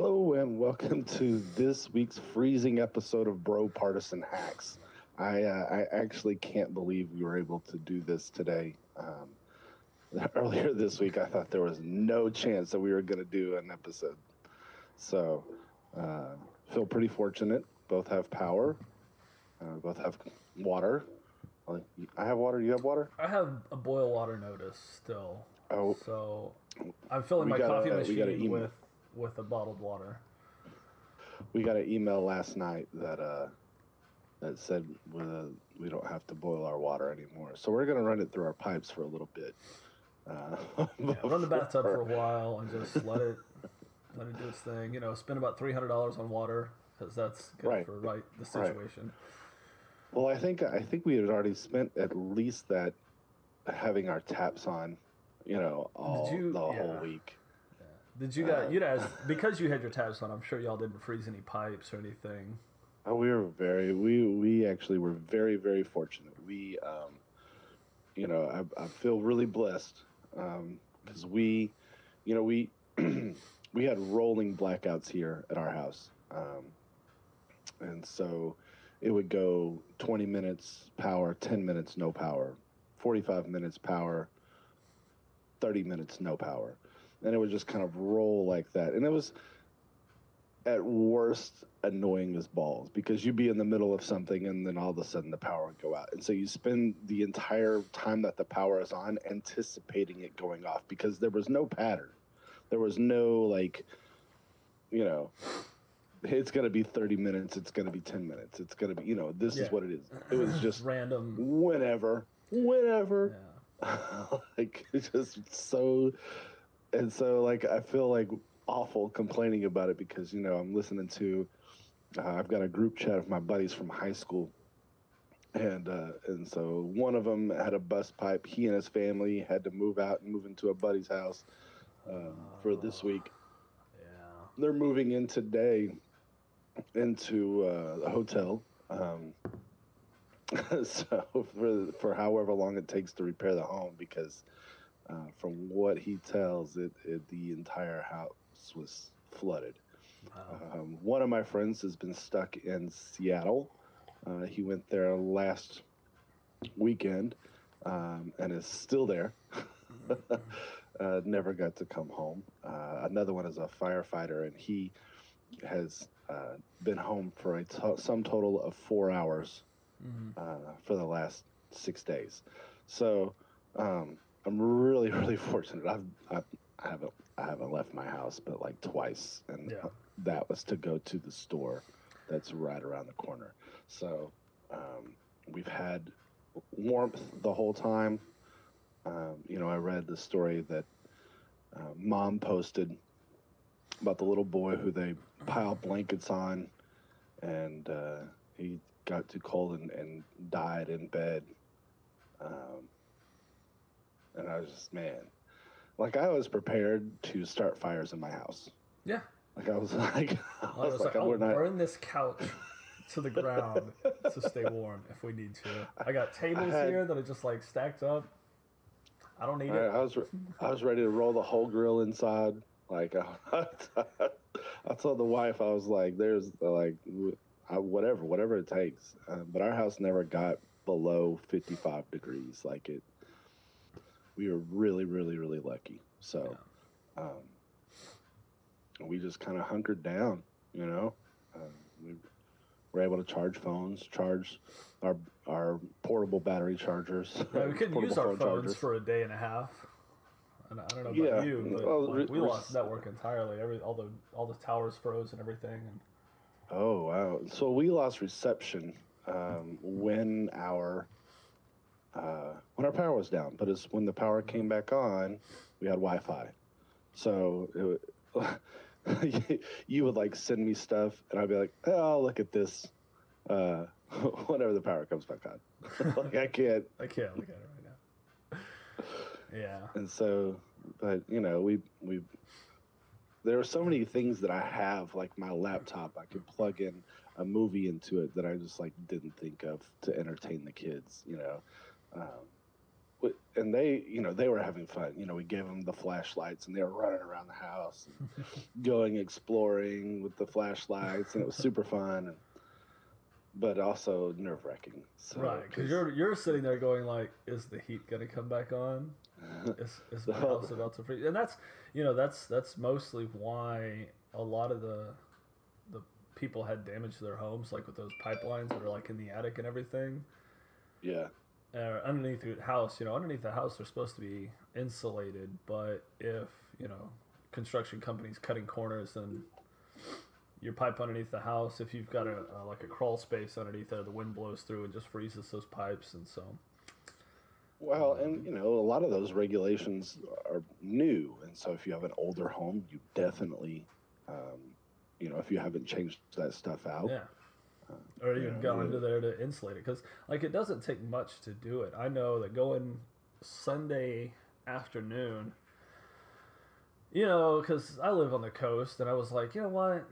gentlemen, welcome to this week's freezing episode of BroPartisan Hacks. I uh, I actually can't believe we were able to do this today. Um, earlier this week, I thought there was no chance that we were going to do an episode. So, uh, feel pretty fortunate. Both have power. Uh, both have water. I have water. You have water. I have a boil water notice still. Oh, So I'm filling my coffee machine with with a bottled water. we got an email last night that uh that said uh, we don't have to boil our water anymore. So we're gonna run it through our pipes for a little bit. Uh, Yeah, run the bathtub for a while and just let it let it do its thing. You know, spend about three hundred dollars on water because that's good Right. for right the situation. Well, I think I think we had already spent at least that having our taps on, you know, all you- the yeah. whole week. Did you guys, you guys, because you had your tabs on? I'm sure y'all didn't freeze any pipes or anything. Oh, we were very we we actually were very very fortunate. We um, you know I, I feel really blessed because we, you know we we had rolling blackouts here at our house, um, and so it would go 20 minutes power, 10 minutes no power, 45 minutes power, 30 minutes no power, and it would just kind of roll like that, and it was at worst annoying as balls because you'd be in the middle of something and then all of a sudden the power would go out. And so you spend the entire time that the power is on anticipating it going off because there was no pattern. There was no like, you know, it's going to be 30 minutes, it's going to be 10 minutes, it's going to be, you know, this is what it is. It was just Random. whenever, whenever Yeah. like it's just so and so like i feel like awful complaining about it because you know i'm listening to uh, i've got a group chat of my buddies from high school and uh, and so one of them had a bus pipe he and his family had to move out and move into a buddy's house uh, for this week Yeah. they're moving in today into uh, a hotel. Um, so for for however long it takes to repair the home, because uh, from what he tells, it, it the entire house was flooded. Wow. Um, one of my friends has been stuck in Seattle. Uh, he went there last weekend um, and is still there. uh, never got to come home. Uh, another one is a firefighter, and he has uh, been home for a to- some total of four hours Mhm. uh, for the last six days. So um, I'm really, really fortunate. I've, I've I haven't I haven't left my house, but like twice, and Yeah. that was to go to the store that's right around the corner. So um, we've had warmth the whole time. Um, you know, I read the story that uh, mom posted about the little boy who they piled blankets on, and uh, he got too cold and, and died in bed. Um, and I was just, man, like I was prepared to start fires in my house. Yeah. Like I was like, I I was was like, like, I'll we're not. burn this couch to the ground to stay warm if we need to. I got tables had- here that are just like stacked up. I don't need I, it. I was, I was ready to roll the whole grill inside. Like I told the wife, I was like, "There's like, I, whatever, whatever it takes." Uh, but our house never got below 55 degrees. Like it, we were really, really, really lucky. So, um, we just kind of hunkered down. You know, uh, we were able to charge phones, charge our our portable battery chargers. Yeah, we couldn't use our phone phones chargers. for a day and a half. And I don't know about Yeah. you, but Well, like, we lost network entirely. Every all the all the towers froze and everything. And Oh wow! So we lost reception um, when our uh, when our power was down, but it's when the power came back on, we had Wi-Fi. So it, you would like send me stuff, and I'd be like, "Oh, look at this." Uh, whenever the power comes back on, like I can't. I can't look at it right now. Yeah. And so, but you know, we we there are so many things that I have, like my laptop. I could plug in a movie into it that I just like didn't think of to entertain the kids. You know, um, and they, you know, they were having fun. You know, we gave them the flashlights, and they were running around the house, and going exploring with the flashlights, and it was super fun. And, but also nerve wracking. So, right, because you're you're sitting there going like, is the heat gonna come back on? Is is my house about to freeze? And that's you know that's that's mostly why a lot of the the people had damage to their homes, like with those pipelines that are like in the attic and everything. yeah, uh, underneath the house, you know, underneath the house, they're supposed to be insulated. But if you know, construction companies cutting corners, then your pipe underneath the house, if you've got a, a like a crawl space underneath there, the wind blows through and just freezes those pipes, and so Well, and you know, a lot of those regulations are new, and so if you have an older home, you definitely, um, you know, if you haven't changed that stuff out, yeah. Or even yeah, go into there to insulate it, because like it doesn't take much to do it. I know that going Sunday afternoon, you know, because I live on the coast, and I was like, you know what,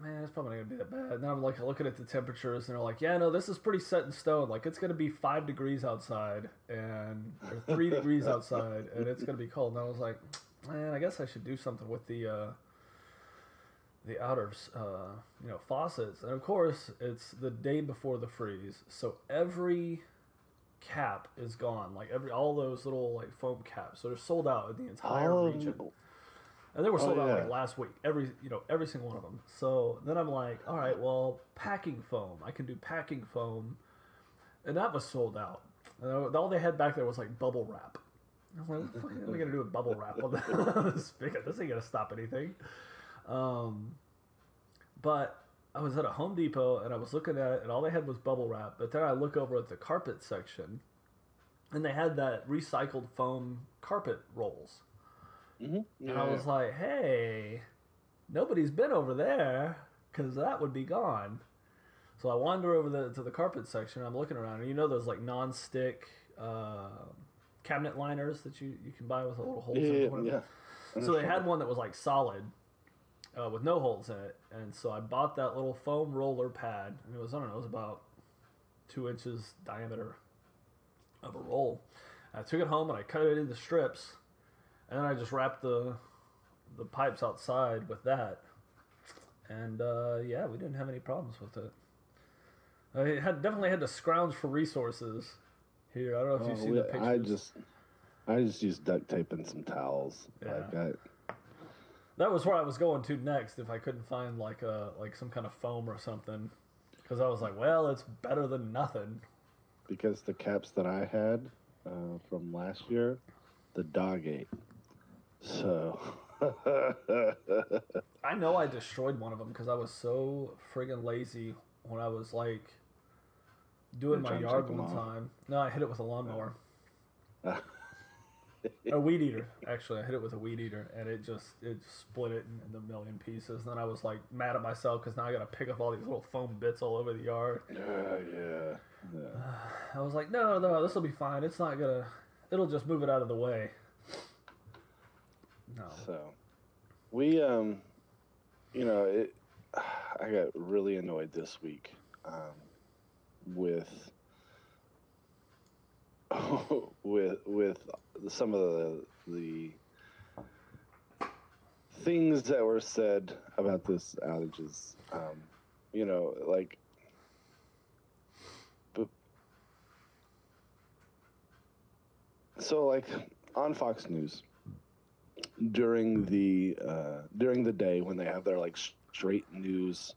man, it's probably not gonna be that bad. And then I'm like looking at the temperatures, and they're like, yeah, no, this is pretty set in stone. Like it's gonna be five degrees outside, and or three degrees outside, and it's gonna be cold. And I was like, man, I guess I should do something with the. Uh, the outer, uh, you know, faucets, and of course it's the day before the freeze, so every cap is gone. Like every all those little like foam caps, so they're sold out in the entire all region. And they were Oh, sold out like last week. Every you know every single one of them. So then I'm like, all right, well, packing foam. I can do packing foam, and that was sold out. And all they had back there was like bubble wrap. I'm like, what the fuck am I gonna do with bubble wrap on this? This ain't gonna stop anything. Um, but I was at a Home Depot and I was looking at it, and all they had was bubble wrap. But then I look over at the carpet section, and they had that recycled foam carpet rolls. Mhm, And I was like, hey, nobody's been over there because that would be gone. So I wander over the, to the carpet section. I'm looking around, and you know those like non-stick uh, cabinet liners that you, you can buy with a little holes in yeah, yeah. So they had one that was like solid, uh, with no holes in it, and so I bought that little foam roller pad, and it was I don't know, it was about two inches diameter of a roll. I took it home and I cut it into strips, and then I just wrapped the the pipes outside with that, and uh, yeah, we didn't have any problems with it. I had definitely had to scrounge for resources here. I don't know if Oh, you've seen we- the pictures. I just, I just used duct tape and some towels. Yeah. Like That was where I was going to next if I couldn't find like a like some kind of foam or something, because I was like, well, it's better than nothing. because the caps that I had uh, from last year, the dog ate. So. I know I destroyed one of them because I was so friggin' lazy when I was like doing You're my yard one time. No, I hit it with a lawnmower, a weed eater. Actually, I hit it with a weed eater, and it just it split it in, a million pieces. And then I was like mad at myself because now I got to pick up all these little foam bits all over the yard. yeah, yeah, yeah. I was like, no, no, this will be fine. It's not gonna. It'll just move it out of the way. No. So, we, um, you know, it. I got really annoyed this week um, with with with some of the the things that were said about this outages. Um, you know, like. But, so, like on Fox News, during the uh, during the day when they have their like straight news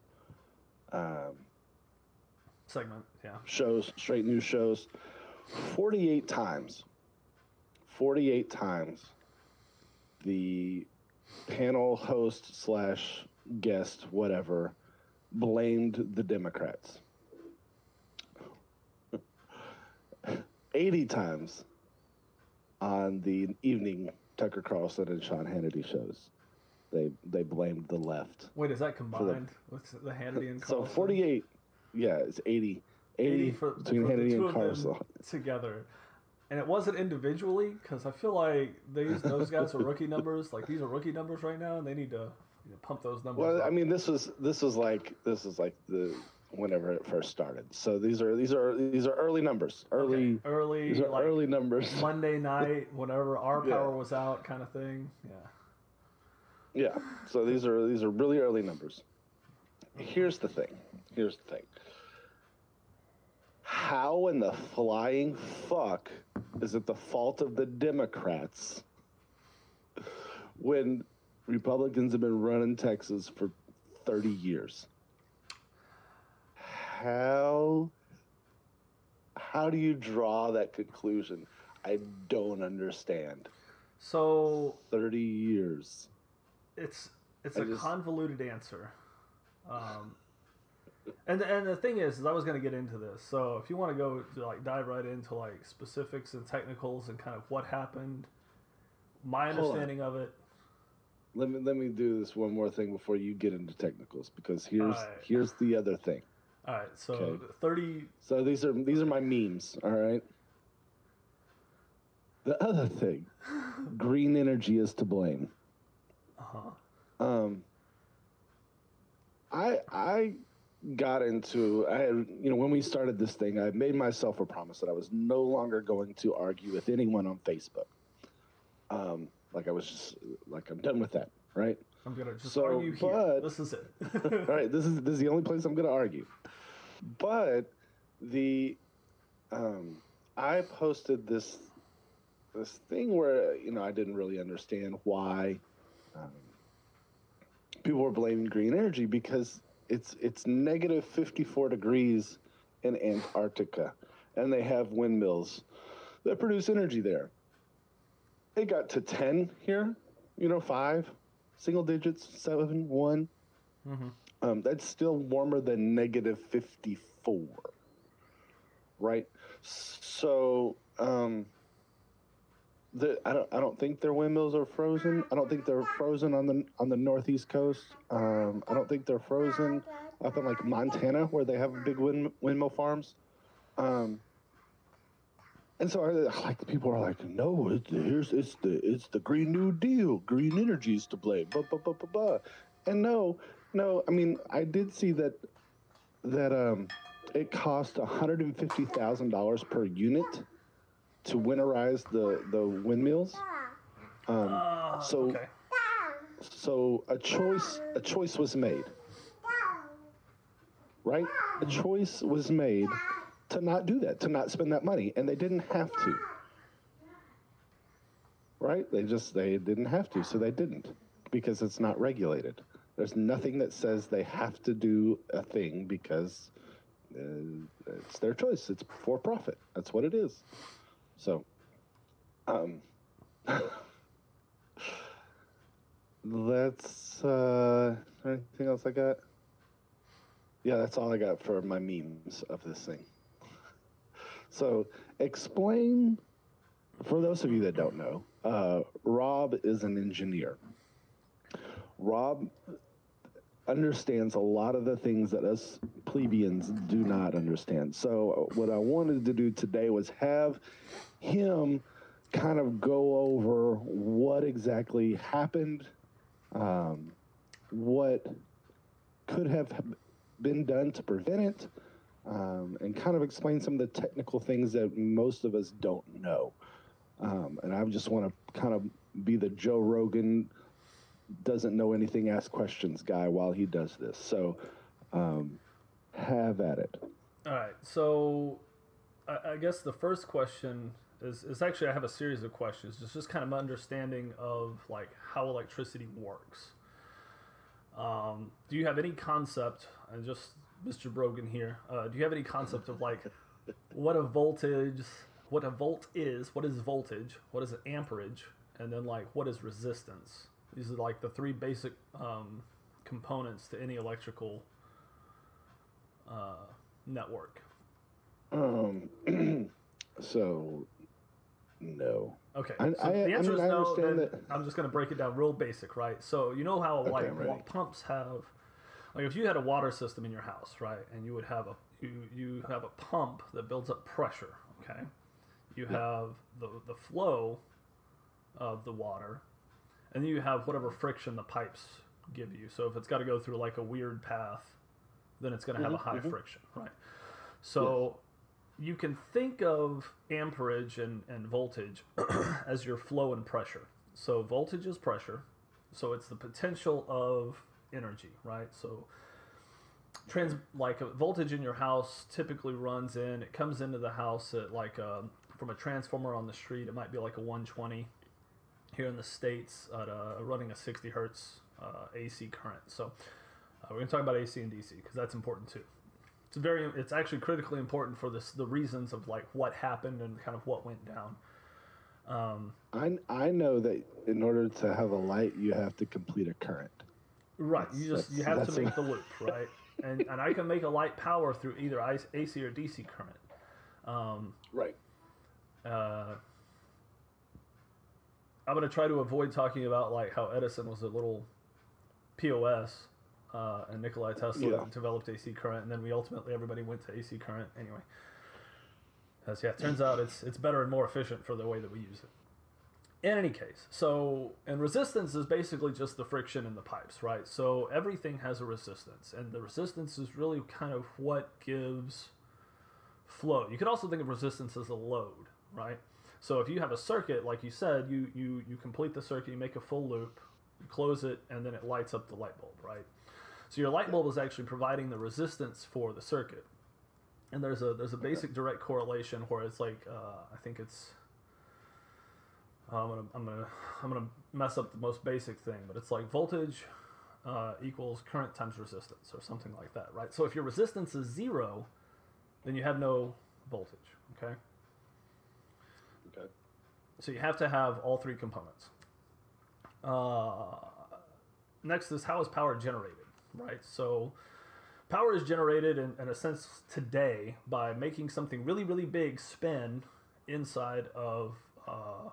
um, Segment, yeah. shows, straight news shows, forty eight times, forty eight times, the panel host slash guest whatever blamed the Democrats. Eighty times on the evening Tucker Carlson and Sean Hannity shows. They they blamed the left. Wait, is that combined with the Hannity and Carlson? So 48, yeah, it's 80. 80, 80 for, between for Hannity and of them Carlson. together. And it wasn't individually because I feel like these those guys are rookie numbers. Like these are rookie numbers right now, and they need to you know, pump those numbers. Well, up. I mean, this was this was like this was like the whenever it first started. So these are these are these are early numbers. Early Okay, early, these are like early numbers. Monday night, whenever our Yeah. power was out, kind of thing. Yeah. Yeah. So these are these are really early numbers. Here's the thing. Here's the thing. How in the flying fuck is it the fault of the Democrats when Republicans have been running Texas for 30 years? How how do you draw that conclusion? I don't understand. So 30 years. it's it's I a just- convoluted answer. Um, and and the thing is, is I was going to get into this. So if you want to go to like dive right into like specifics and technicals and kind of what happened, my understanding of it. Let me let me do this one more thing before you get into technicals because here's Alright. here's the other thing. All right, so Okay. thirty. So these are these are my memes, all right? The other thing, green energy is to blame. Uh huh. Um I I got into I had you know when we started this thing, I made myself a promise that I was no longer going to argue with anyone on Facebook. Um like I was just like I'm done with that, right? I'm gonna just So, argue here. This is it. All right, this is this is the only place I'm going to argue. But the um, I posted this this thing where you know I didn't really understand why um, people were blaming green energy because it's it's negative 54 degrees in Antarctica, and they have windmills that produce energy there. It got to 10 here, you know, five, single digits, seven, one. hmm Um, that's still warmer than negative 54. Right? So, um, the, I don't I don't think their windmills are frozen. I don't think they're frozen on the on the northeast coast. Um, I don't think they're frozen up in like Montana where they have big wind, windmill farms. Um, and so I, like people are like, no, it's here's it's the it's the Green New Deal, green energy's to blame. Blah, blah, blah, blah, blah. And no, no, I mean I did see that that um it cost hundred and fifty thousand dollars per unit to winterize the the windmills. Um, Ah, so- okay. so a choice a choice was made, right? A choice was made to not do that, to not spend that money, and they didn't have to. Right? They just they didn't have to, so they didn't because it's not regulated. There's nothing that says they have to do a thing because uh, it's their choice. It's for profit. That's what it is. So, um, that's uh, anything else I got? Yeah, that's all I got for my memes of this thing. So, explain for those of you that don't know. Uh, Rob is an engineer. Rob understands a lot of the things that us plebeians do not understand. So, uh, what I wanted to do today was have him kind of go over what exactly happened, um, what could have been done to prevent it, um, and kind of explain some of the technical things that most of us don't know. Um, and I just want to kind of be the Joe Rogan doesn't know anything, ask questions guy while he does this. So um, have at it. All right. So, I, I guess the first question is, is actually I have a series of questions. It's just kind of understanding of like how electricity works. Um, do you have any concept? And just Mr. Brogan here. Uh, do you have any concept of like what a voltage, what a volt is, what is voltage, what is amperage, and then like what is resistance? These are like the three basic um, components to any electrical uh, network. Um, so no. Okay. I- so I- the I answer mean, is no. understand Then that- I'm just going to break it down real basic, right? So you know how Okay, like I'm pumps have, like if you had a water system in your house, right, and you would have a you you have a pump that builds up pressure. Okay. You have the the flow of the water, and then you have whatever friction the pipes give you. So if it's got to go through like a weird path, then it's going to have Mhm, a high mhm. friction, right? So you can think of amperage and, and voltage as your flow and pressure. So voltage is pressure, so it's the potential of energy, right? So trans like a voltage in your house typically runs in it comes into the house at like a, from a transformer on the street it might be like a 120 here in the states at a, running a 60 hertz uh, AC current so uh, we're going to talk about AC and DC because that's important too it's very it's actually critically important for this the reasons of like what happened and kind of what went down um, I I know that in order to have a light, you have to complete a current. Right. You just you have to make the loop, right? And and I can make a light power through either AC or DC current. Um, Right. uh, I'm gonna try to avoid talking about like how Edison was a little POS, uh, and Nikolai Tesla Yeah. developed AC current, and then we ultimately everybody went to AC current anyway. As yeah, it turns out it's it's better and more efficient for the way that we use it. In any case, so and resistance is basically just the friction in the pipes, right? So everything has a resistance, and the resistance is really kind of what gives flow. You could also think of resistance as a load, right? So if you have a circuit, like you said, you you you complete the circuit, you make a full loop, you close it, and then it lights up the light bulb, right? So your light bulb is actually providing the resistance for the circuit. And there's a there's a basic direct correlation where it's like uh, I think it's I'm gonna I'm gonna I'm gonna mess up the most basic thing, but it's like voltage uh, equals current times resistance or something like that, right? So if your resistance is zero, then you have no voltage. Okay. Okay. So you have to have all three components. Uh, next is how is power generated, right? So power is generated in, in a sense today by making something really, really big spin inside of uh,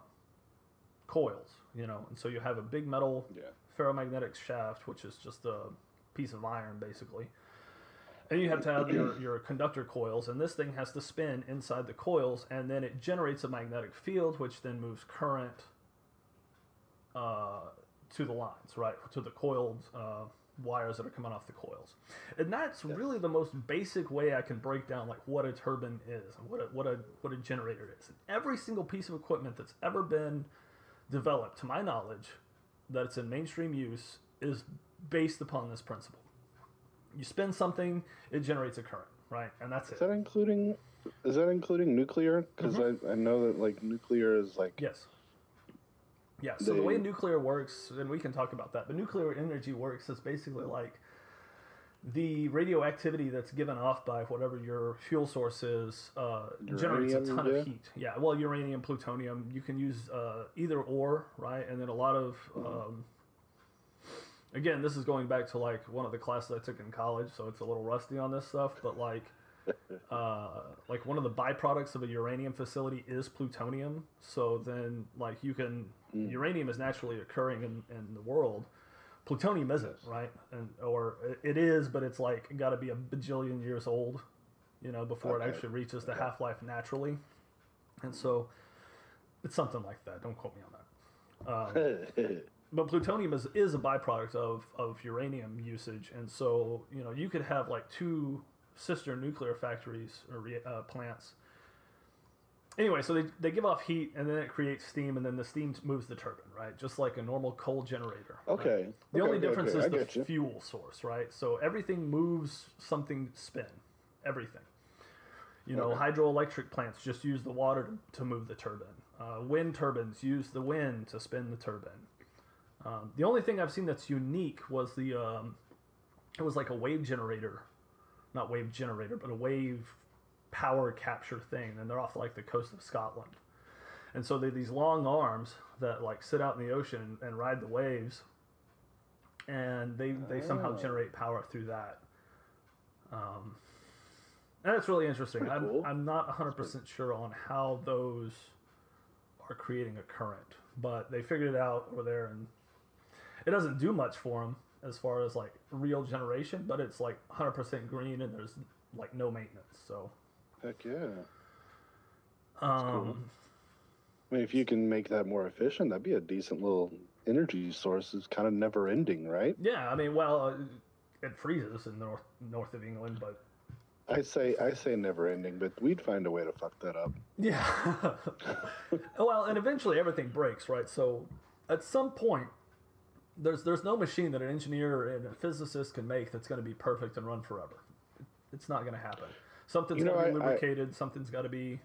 coils, you know. And so you have a big metal Yeah. ferromagnetic shaft, which is just a piece of iron basically. And you have to have your, your conductor coils, and this thing has to spin inside the coils, and then it generates a magnetic field, which then moves current uh, to the lines, right? To the coiled uh, wires that are coming off the coils. And that's Yes. really the most basic way I can break down like what a turbine is and what a, what a, what a generator is. And every single piece of equipment that's ever been developed, to my knowledge, that it's in mainstream use is based upon this principle. You spin something, it generates a current, right? And that's Is it. that including? Is that including nuclear? Because Mm-hmm. I, I know that like nuclear is like Yes. Yeah, so the way nuclear works, and we can talk about that, but nuclear energy works is basically like the radioactivity that's given off by whatever your fuel source is uh, generates a ton yeah? of heat. Yeah, well, uranium, plutonium, you can use uh, either or, right? And then a lot of, um, again, this is going back to like one of the classes I took in college, so it's a little rusty on this stuff, but like, uh, like one of the byproducts of a uranium facility is plutonium. So then, like, you can Mm. uranium is naturally occurring in, in the world. Plutonium isn't, right? And or it- is, but it's like got to be a bajillion years old, you know, before it actually reaches the Okay. half life naturally. And so, it's something like that. Don't quote me on that. Um, but plutonium is, is a byproduct of, of uranium usage. And so you know you could have like two sister nuclear factories or re- uh, plants. Anyway so they, they give off heat and then it creates steam and then the steam moves the turbine right? Just like a normal coal generator. Right? okay. the okay, only okay, difference okay, is the you. fuel source right? So everything moves something spin everything. You know hydroelectric plants just use the water to, to move the turbine. Uh, wind turbines use the wind to spin the turbine um, the only thing I've seen that's unique was the um, it was like a wave generator, not wave generator, but a wave power capture thing, and they're off like the coast of Scotland. And so they're these long arms that like sit out in the ocean and ride the waves, and they they somehow Oh. generate power through that. Um, and that's really interesting. Pretty I'm cool. I'm not 100 percent sure on how those are creating a current, but they figured it out over there, and it doesn't do much for them as far as like real generation, but it's like 100% green and there's like no maintenance. So, Heck yeah. That's um, I mean, if you can make that more efficient, that'd be a decent little energy source. It's kind of never ending, right? yeah, I mean, well, uh, it freezes in the north north of England, but I say I say never ending, but we'd find a way to fuck that up. yeah. well, and eventually everything breaks, right? So at some point, there's there's no machine that an engineer and a physicist can make that's going to be perfect and run forever. It's not going to happen. Something's You know, got to be I- I- lubricated. something's got to be.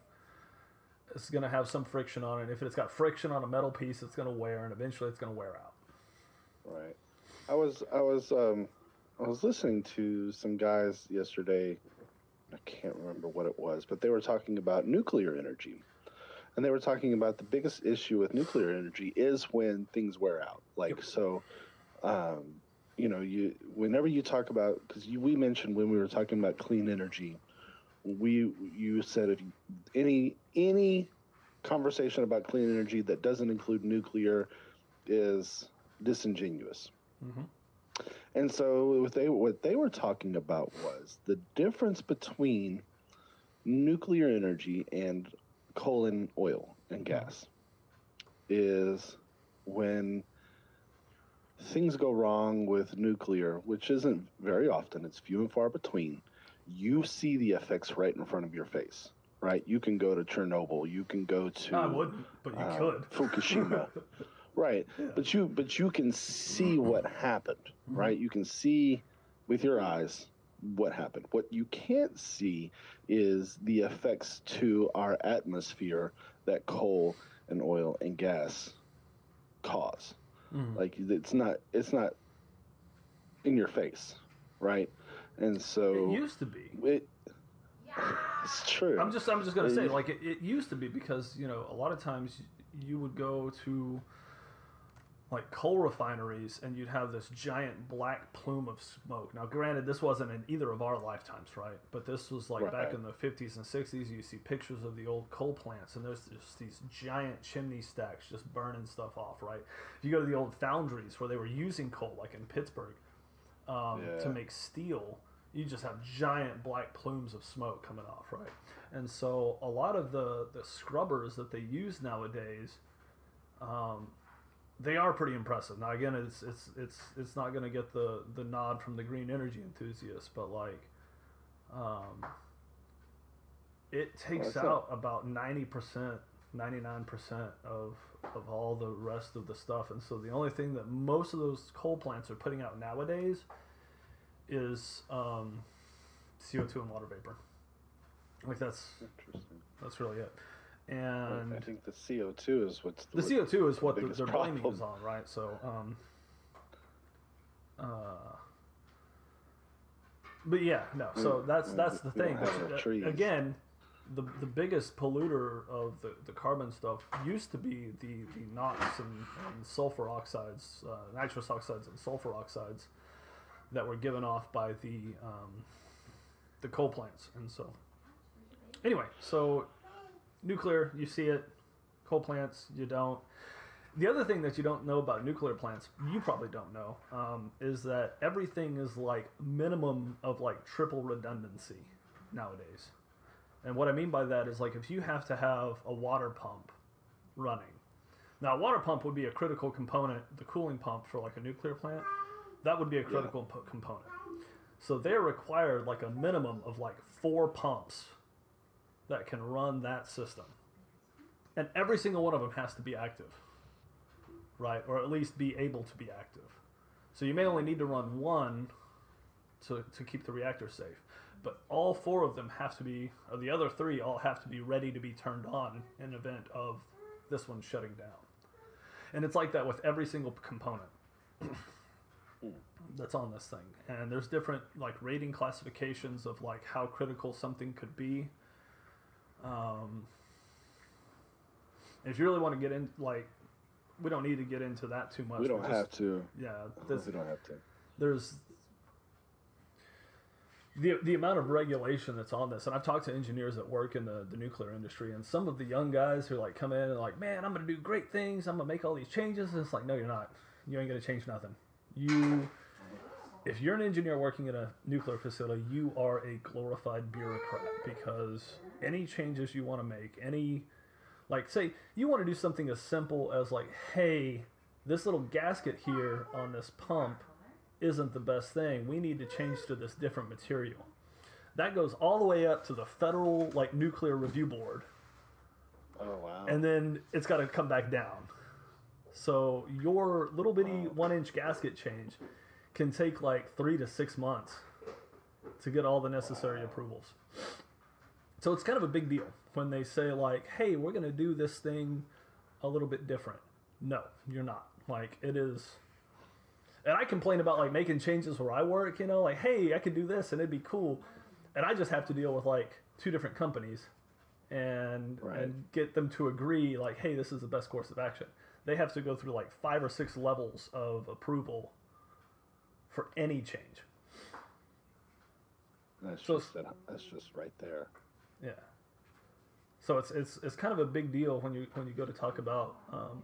It's going to have some friction on it. If it's got friction on a metal piece, it's going to wear, and eventually it's going to wear out. Right. I was I was um I was listening to some guys yesterday. I can't remember what it was, but they were talking about nuclear energy. And they were talking about the biggest issue with nuclear energy is when things wear out. Like Yep. so um you know, you whenever you talk about cuz we mentioned when we were talking about clean energy, we you said if any any conversation about clean energy that doesn't include nuclear is disingenuous. hmm And so what they what they were talking about was the difference between nuclear energy and coal and oil and gas is when things go wrong with nuclear, which isn't very often, it's few and far between, you see the effects right in front of your face. Right? You can go to Chernobyl, you can go to I wouldn't, but you uh, could. Fukushima. right. Yeah. But you but you can see what happened, right? You can see with your eyes what happened. What you can't see is the effects to our atmosphere that coal and oil and gas cause. Mhm. Like it's not it's not in your face, right? And so it used to be. it, it's true. I'm just I'm just gonna Uh, say like it, it used to be because you know a lot of times you would go to like coal refineries and you'd have this giant black plume of smoke. Now, granted, this wasn't in either of our lifetimes, right? But this was like back in the 50s and 60s. You see pictures of the old coal plants, and there's just these giant chimney stacks just burning stuff off, right? If you go to the old foundries where they were using coal, like in Pittsburgh, um, Yeah. to make steel, you just have giant black plumes of smoke coming off, right? And so a lot of the, the scrubbers that they use nowadays, um, they are pretty impressive. Now again, it's it's it's it's not going to get the the nod from the green energy enthusiasts, but like, um, it takes not- out about ninety percent, ninety nine percent of of all the rest of the stuff, and so the only thing that most of those coal plants are putting out nowadays is um, CO two and water vapor. Like that's Interesting. that's really it. I think the CO2 is what's the CO two is what the, they're blaming is on, right? So, um, uh, but yeah, no. So that's that's the thing. have But, trees. Again, the the biggest polluter of the, the carbon stuff used to be the the NOx and, and sulfur oxides, uh, nitrous oxides and sulfur oxides that were given off by the um, the coal plants, and so anyway, so nuclear, you see it. Coal plants, you don't. The other thing that you don't know about nuclear plants, you probably don't know, um, is that everything is like minimum of like triple redundancy nowadays. And what I mean by that is like if you have to have a water pump running. Now, a water pump would be a critical component, the cooling pump for like a nuclear plant, that would be a critical po- component. So they're required like a minimum of like four pumps that can run that system. And every single one of them has to be active, right? Or at least be able to be active. So you may only need to run one to, to keep the reactor safe. But all four of them have to be, or the other three all have to be ready to be turned on in event of this one shutting down. And it's like that with every single component that's on this thing. And there's different like rating classifications of like how critical something could be. Um, if you really want to get in, like, we don't need to get into that too much. we don't have to. Yeah, this, We don't have to. there's the the amount of regulation that's on this, and I've talked to engineers that work in the, the nuclear industry, and some of the young guys who like come in and like, man, I'm gonna do great things, I'm gonna make all these changes, and it's like, no, you're not. You ain't gonna change nothing. You, if you're an engineer working in a nuclear facility, you are a glorified bureaucrat because any changes you want to make, any like say you want to do something as simple as like, hey, this little gasket here on this pump isn't the best thing. We need to change to this different material. That goes all the way up to the federal like nuclear review board, Oh wow. and then it's got to come back down. So your little bitty one inch gasket change can take like three to six months to get all the necessary approvals. So it's kind of a big deal when they say like, "Hey, we're going to do this thing a little bit different." No, you're not. Like it is and I complain about like making changes where I work, you know, like, "Hey, I could do this and it'd be cool." And I just have to deal with like two different companies and Right. and get them to agree like, "Hey, this is the best course of action." They have to go through like five or six levels of approval for any change. that's so- just that, that's just right there. Yeah. So it's it's it's kind of a big deal when you when you go to talk about um,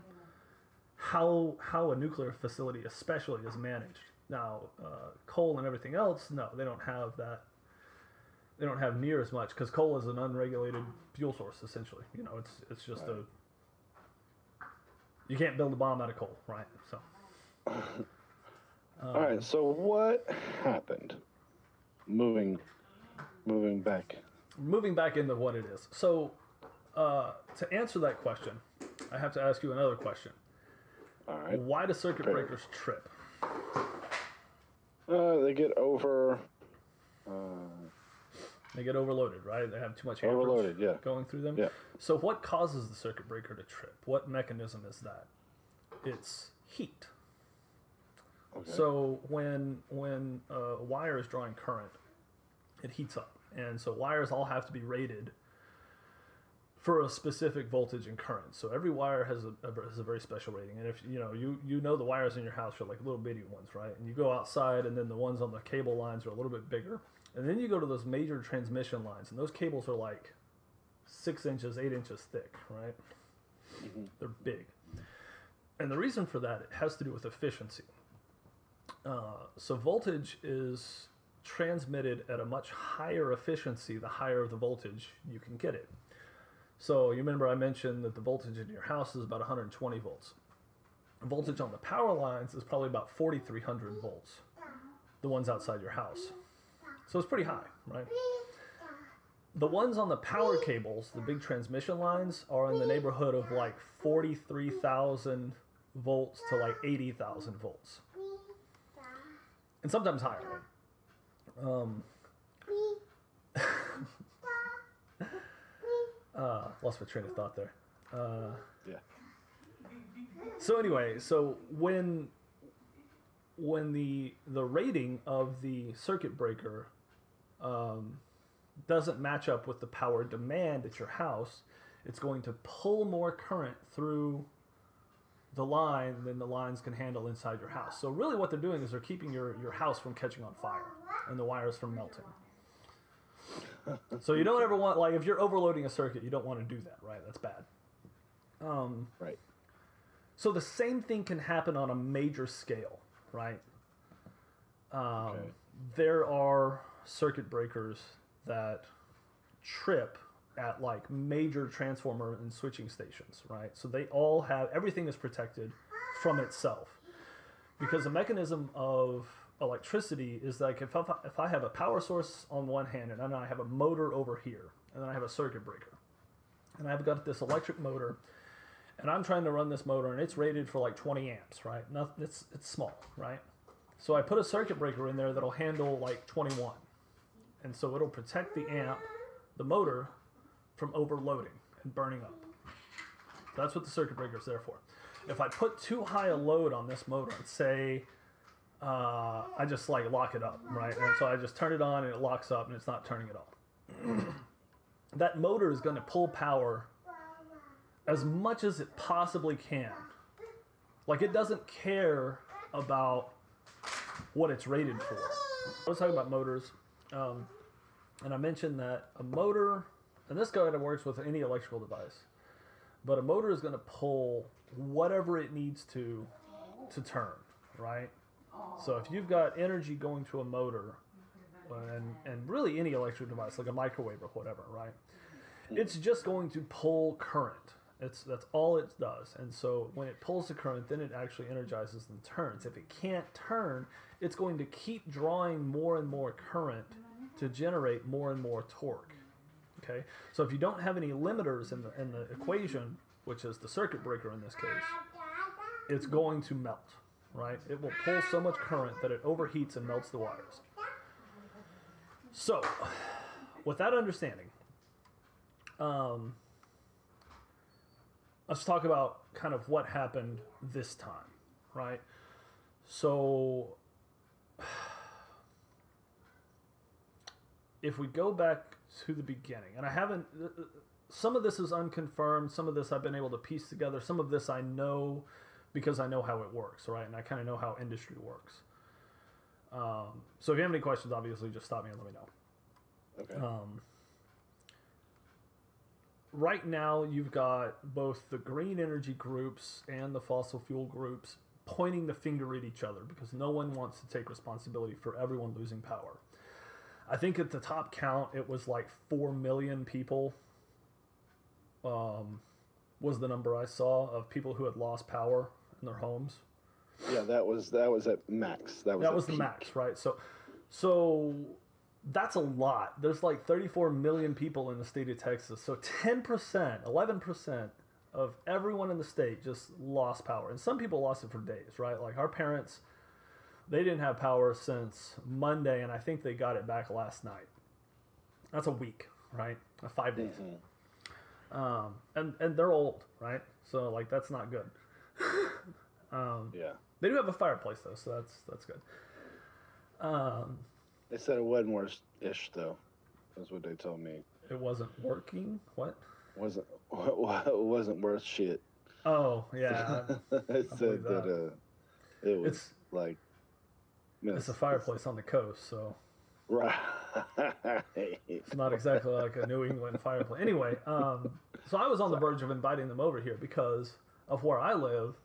how how a nuclear facility especially is managed. Now, uh, coal and everything else, no, they don't have that. They don't have near as much because coal is an unregulated fuel source. Essentially, you know, it's it's just Right. a. You can't build a bomb out of coal, right? So. All right. So what happened? Moving, moving back. moving back into what it is. So, uh, to answer that question, I have to ask you another question. All right. Why do circuit Fair. breakers trip? Uh, they get over. Uh, They get overloaded, right? They have too much Overloaded, yeah. going through them. Yeah. So, what causes the circuit breaker to trip? What mechanism is that? It's heat. Okay. So when when a wire is drawing current, it heats up, and so wires all have to be rated for a specific voltage and current. So every wire has a, a has a very special rating. And if you know you you know the wires in your house are like little bitty ones, right? And you go outside, and then the ones on the cable lines are a little bit bigger. And then you go to those major transmission lines, and those cables are like six inches, eight inches thick, right? Mm-hmm. They're big. And the reason for that it has to do with efficiency. Uh, so voltage is transmitted at a much higher efficiency the higher the voltage you can get it. So you remember I mentioned that the voltage in your house is about 120 volts. Voltage on the power lines is probably about 4,300 volts. The ones outside your house. So it's pretty high, right? The ones on the power cables, the big transmission lines, are in the neighborhood of like 43,000 volts to like 80,000 volts. And sometimes higher. Um, uh, lost my train of thought there. Uh, yeah. so anyway, so when when the the rating of the circuit breaker um, doesn't match up with the power demand at your house, it's going to pull more current through the line than the lines can handle inside your house. So really, what they're doing is they're keeping your your house from catching on fire and the wires from melting. So you don't ever want like if you're overloading a circuit, you don't want to do that, right? That's bad. Um, Right. so the same thing can happen on a major scale, right? Um, Okay. There are circuit breakers that trip at like major transformer and switching stations, right? So they all have everything is protected from itself because the mechanism of electricity is like if I, if I have a power source on one hand and then I have a motor over here and then I have a circuit breaker and I've got this electric motor and I'm trying to run this motor and it's rated for like 20 amps, right? Not, it's, it's small, right? So I put a circuit breaker in there that'll handle like 21. And so it'll protect the amp, the motor, from overloading and burning up. That's what the circuit breaker is there for. If I put too high a load on this motor and say, uh, I just like lock it up, right? And so I just turn it on and it locks up and it's not turning at all. that motor is going to pull power as much as it possibly can. Like it doesn't care about what it's rated for. I was talking about motors, um, and I mentioned that a motor, and this kind of works with any electrical device, but a motor is going to pull whatever it needs to to turn, right? So if you've got energy going to a motor, and and really any electric device like a microwave or whatever, right? It's just going to pull current It's that's all it does. And so when it pulls the current, then it actually energizes and turns. If it can't turn, it's going to keep drawing more and more current to generate more and more torque. Okay, so if you don't have any limiters in the in the equation, which is the circuit breaker in this case, it's going to melt. Right? It will pull so much current that it overheats and melts the wires. So, with that understanding, um, let's talk about kind of what happened this time, right? So, if we go back to the beginning, and I haven't, some of this is unconfirmed, some of this I've been able to piece together, some of this I know because I know how it works, right? And I kind of know how industry works. Um, so if you have any questions, obviously just stop me and let me know. Okay. Um, right now, you've got both the green energy groups and the fossil fuel groups pointing the finger at each other because no one wants to take responsibility for everyone losing power. I think at the top count, it was like 4 million people, um, was the number I saw of people who had lost power in their homes. yeah, that was that was at max. That was that at was the max, right? So, so that's a lot. There's like 34 million people in the state of Texas. So 10%, 11% of everyone in the state just lost power. And some people lost it for days, right? Like our parents, they didn't have power since Monday, and I think they got it back last night. That's a week, right? Uh, Five days. Mhm. Um, and, and they're old, right? So like that's not good. um, Yeah, they do have a fireplace though, so that's that's good. Um, they said it wasn't worse ish though. That's what they told me. it wasn't working. What? wasn't it wasn't worth shit. Oh yeah, it said believe that, uh, it was it's like it's a fireplace on the coast, so right. it's not exactly like a New England fireplace. Anyway, um, so I was on the verge of inviting them over here because of where I live.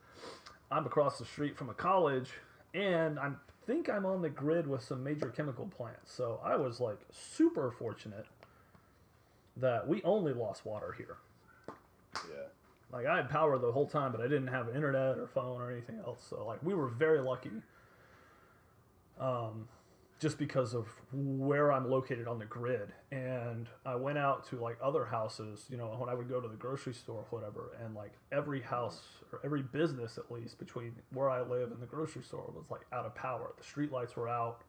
I'm across the street from a college, and I think I'm on the grid with some major chemical plants. So I was like super fortunate that we only lost water here. yeah. Like I had power the whole time, but I didn't have internet or phone or anything else. So like we were very lucky. Um, just because of where I'm located on the grid, and I went out to like other houses. You know, when I would go to the grocery store or whatever, and like every house or every business at least between where I live and the grocery store was like out of power. The street lights were out,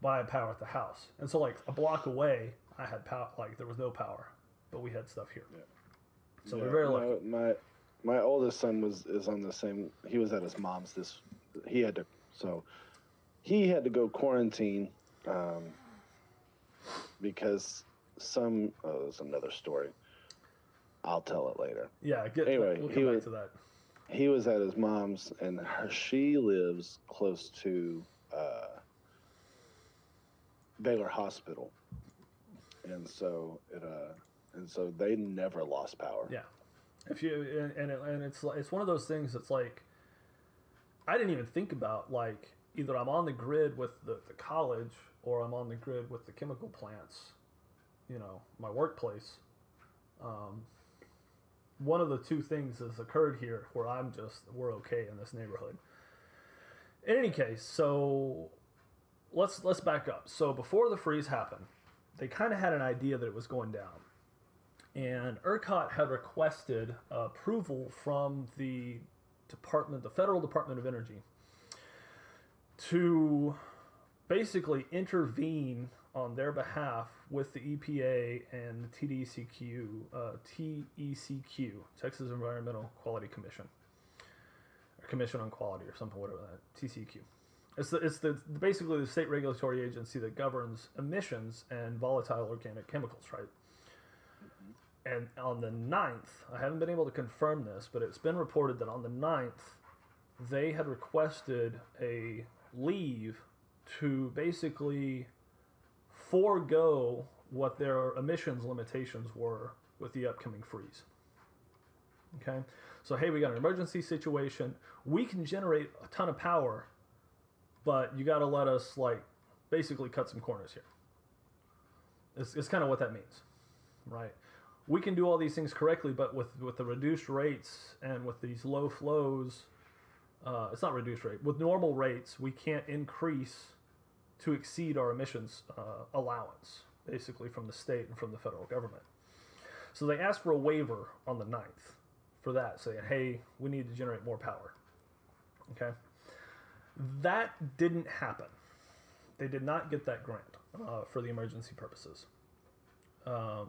but I had power at the house, and so like a block away, I had power. Like there was no power, but we had stuff here. So Yeah, we're very lucky. My my oldest son was is on the same. He was at his mom's. This he had to so he had to go quarantine um, because some. Oh, there's another story. I'll tell it later. Yeah, get Anyway, we'll he back was- to that. He was at his mom's, and her, she lives close to uh, Baylor Hospital, and so it uh, and so they never lost power. Yeah, if you and and, it, and it's it's one of those things that's like I didn't even think about like either I'm on the grid with the, the college or I'm on the grid with the chemical plants, you know, my workplace. Um, one of the two things has occurred here where I'm just we're okay in this neighborhood. In any case, so let's let's back up. So before the freeze happened, they kind of had an idea that it was going down and ERCOT had requested approval from the department, the Federal Department of Energy, to basically intervene on their behalf with the EPA and the TDCQ, uh, TECQ, Texas Environmental Quality Commission, or Commission on Quality, or something, whatever that TCQ. It's the, it's the basically the state regulatory agency that governs emissions and volatile organic chemicals, right? And on the 9th, I haven't been able to confirm this, but it's been reported that on the 9th, they had requested a leave to basically forego what their emissions limitations were with the upcoming freeze. Okay? So, hey, we got an emergency situation. We can generate a ton of power, but you got to let us, like, basically cut some corners here. It's, it's kind of what that means, right? we can do all these things correctly, but with with the reduced rates and with these low flows, uh, it's not reduced rate. With normal rates, we can't increase to exceed our emissions uh, allowance, basically from the state and from the federal government. So they asked for a waiver on the 9th for that, saying, hey, we need to generate more power. Okay? That didn't happen. They did not get that grant uh, for the emergency purposes. Um,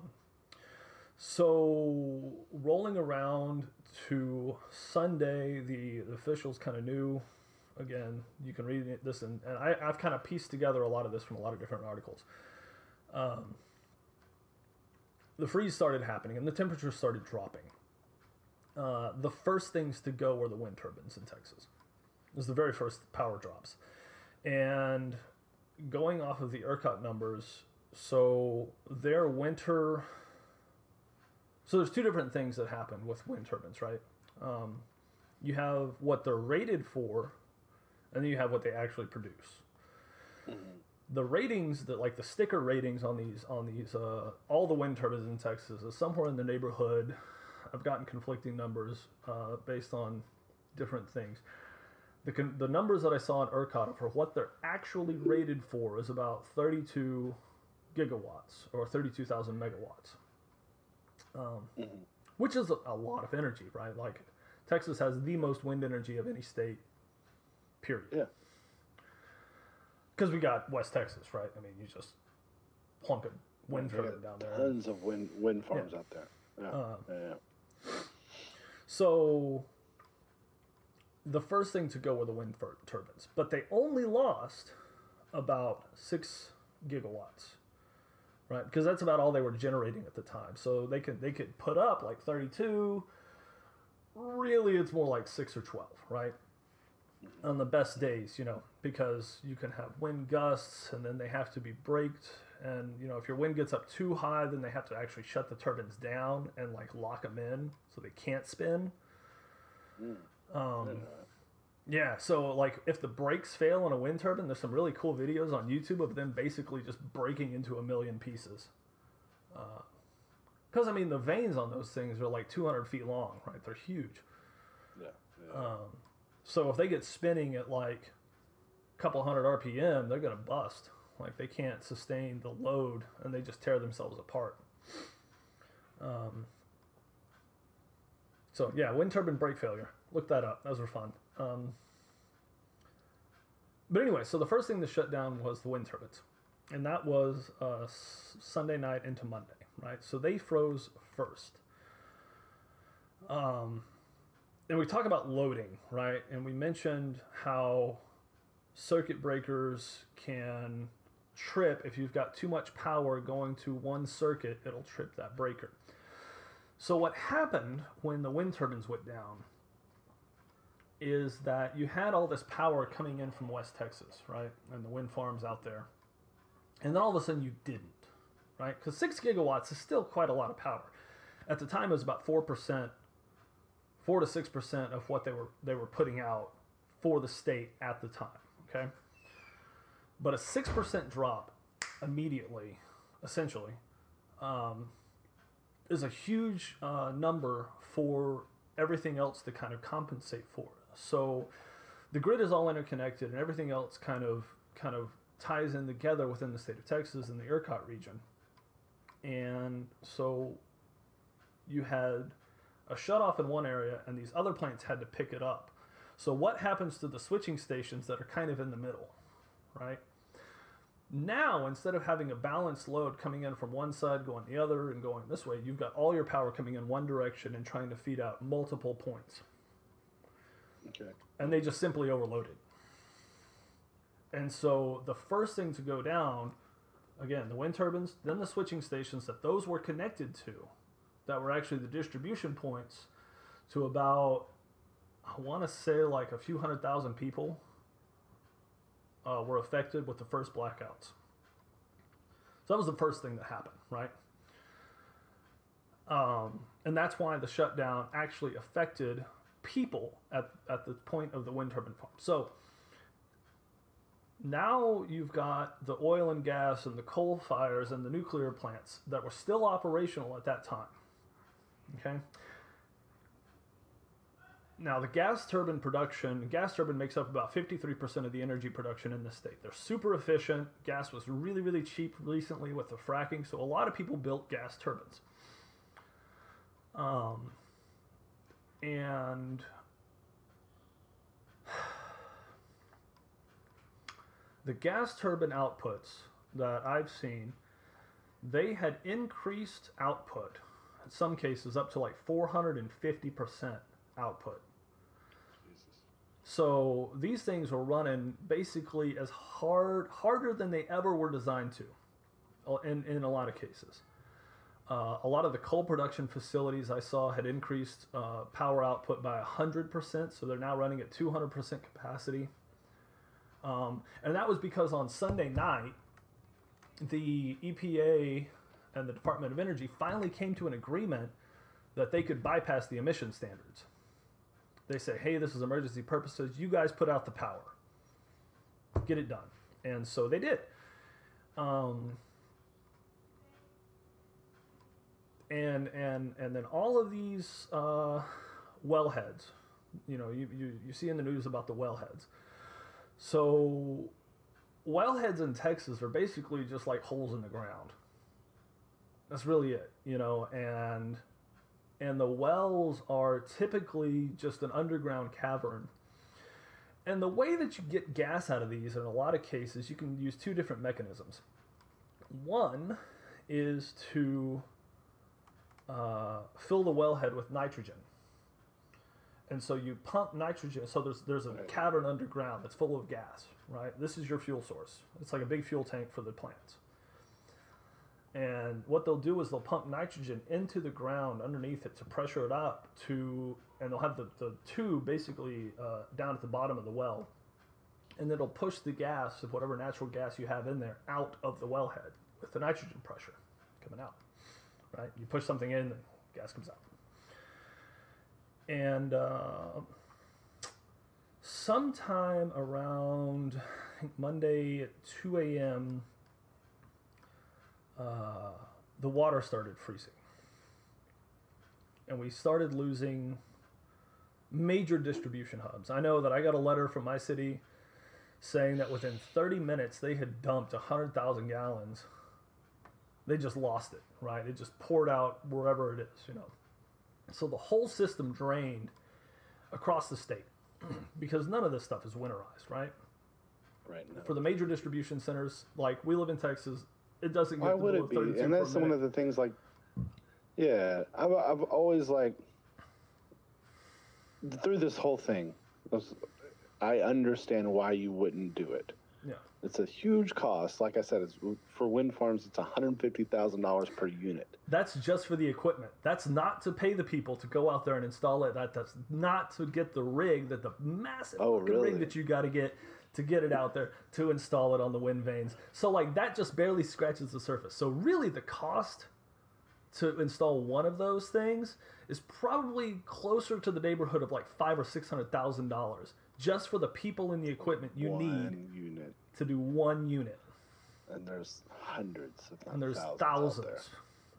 so rolling around to Sunday, the, the officials kind of knew. Again, you can read this, and, and I, I've kind of pieced together a lot of this from a lot of different articles. Um, the freeze started happening, and the temperature started dropping. Uh, the first things to go were the wind turbines in Texas. It was the very first power drops. And going off of the ERCOT numbers, so their winter. So there's two different things that happen with wind turbines, right? Um, you have what they're rated for, and then you have what they actually produce. Mm-hmm. The ratings that like the sticker ratings on these on these uh, all the wind turbines in Texas is somewhere in the neighborhood. I've gotten conflicting numbers uh, based on different things. The, con- the numbers that I saw in ERCOT for what they're actually rated for is about 32 gigawatts or 32,000 megawatts, um, mm-hmm. which is a, a, lot of energy, right? Like Texas has the most wind energy of any state, period. Yeah. Because we got West Texas, right? I mean, you just plunk a wind turbine down there. Tons of wind wind farms yeah. out there. Yeah. Um, yeah. So the first thing to go were the wind turbines, but they only lost about six gigawatts right? Because that's about all they were generating at the time. So they could they could put up like 32. Really, it's more like six or 12, right? On the best days, you know, because you can have wind gusts and then they have to be braked. And, you know, if your wind gets up too high, then they have to actually shut the turbines down and like lock them in so they can't spin. Mm. Um, yeah, so like if the brakes fail on a wind turbine, there's some really cool videos on YouTube of them basically just breaking into a million pieces. Because uh, I mean, the vanes on those things are like 200 feet long, right? They're huge. Yeah. yeah. Um, so if they get spinning at like a couple hundred RPM, they're gonna bust. Like they can't sustain the load, and they just tear themselves apart. Um, so yeah, wind turbine brake failure. Look that up. Those were fun. Um, but anyway, so the first thing to shut down was the wind turbines, and that was uh, Sunday night into Monday, right? So they froze first. Um, and we talk about loading, right? And we mentioned how circuit breakers can trip if you've got too much power going to one circuit, it'll trip that breaker. So what happened when the wind turbines went down is that you had all this power coming in from West Texas, right? And the wind farms out there. And then all of a sudden you didn't, right? Because six gigawatts is still quite a lot of power. At the time, it was about 4%, 4 to 6% of what they were, they were putting out for the state at the time, okay? But a 6% drop immediately, essentially, um, is a huge uh, number for everything else to kind of compensate for so the grid is all interconnected, and everything else kind of kind of ties in together within the state of Texas and the ERCOT region. And so you had a shutoff in one area, and these other plants had to pick it up. So what happens to the switching stations that are kind of in the middle, right? Now, instead of having a balanced load coming in from one side, going the other, and going this way, you've got all your power coming in one direction and trying to feed out multiple points. Okay. And they just simply overloaded. And so the first thing to go down, again, the wind turbines, then the switching stations that those were connected to, that were actually the distribution points to about, I want to say like a few hundred thousand people uh, were affected with the first blackouts. So that was the first thing that happened, right? Um, and that's why the shutdown actually affected people at, at the point of the wind turbine farm. So now you've got the oil and gas and the coal fires and the nuclear plants that were still operational at that time. Okay. Now, the gas turbine production, gas turbine makes up about 53% of the energy production in the state. They're super efficient. Gas was really, really cheap recently with the fracking, so a lot of people built gas turbines. Um, and the gas turbine outputs that I've seen, they had increased output, in some cases up to like 450% output. Jesus. So these things were running basically as hard, harder than they ever were designed to, uh, in, in a lot of cases. Uh, a lot of the coal production facilities I saw had increased uh, power output by 100%, so they're now running at 200% capacity. Um, and that was because on Sunday night, the EPA and the Department of Energy finally came to an agreement that they could bypass the emission standards. They say, hey, this is emergency purposes. You guys put out the power. Get it done. And so they did. Um, and and and then all of these uh, wellheads, you know, you, you, you see in the news about the wellheads. So wellheads in Texas are basically just like holes in the ground. That's really it, you know, and and the wells are typically just an underground cavern. And the way that you get gas out of these, in a lot of cases, you can use two different mechanisms. One is to uh, fill the wellhead with nitrogen. And so you pump nitrogen. So there's there's a cavern underground that's full of gas, right? This is your fuel source. It's like a big fuel tank for the plants. And what they'll do is they'll pump nitrogen into the ground underneath it to pressure it up to, and they'll have the, the tube basically uh, down at the bottom of the well. And it'll push the gas of whatever natural gas you have in there out of the wellhead with the nitrogen pressure coming out. Right? You push something in, the gas comes out. And uh, sometime around I think Monday at 2 a.m., uh, the water started freezing. And we started losing major distribution hubs. I know that I got a letter from my city saying that within 30 minutes they had dumped 100,000 gallons. They just lost it, right? It just poured out wherever it is, you know. So the whole system drained across the state because none of this stuff is winterized, right? Right now. For the major distribution centers, like we live in Texas, it doesn't get Why to would below it be? And that's one minute. of the things. Like, yeah, I've I've always like through this whole thing. I understand why you wouldn't do it. Yeah. It's a huge cost. Like I said, it's for wind farms. It's one hundred fifty thousand dollars per unit. That's just for the equipment. That's not to pay the people to go out there and install it. That that's not to get the rig that the massive Oh, really? rig that you got to get to get it out there to install it on the wind vanes. So like that just barely scratches the surface. So really the cost to install one of those things is probably closer to the neighborhood of like five or six hundred thousand dollars just for the people and the equipment you need unit, to do one unit. and there's hundreds, if not And there's thousands. thousands. There.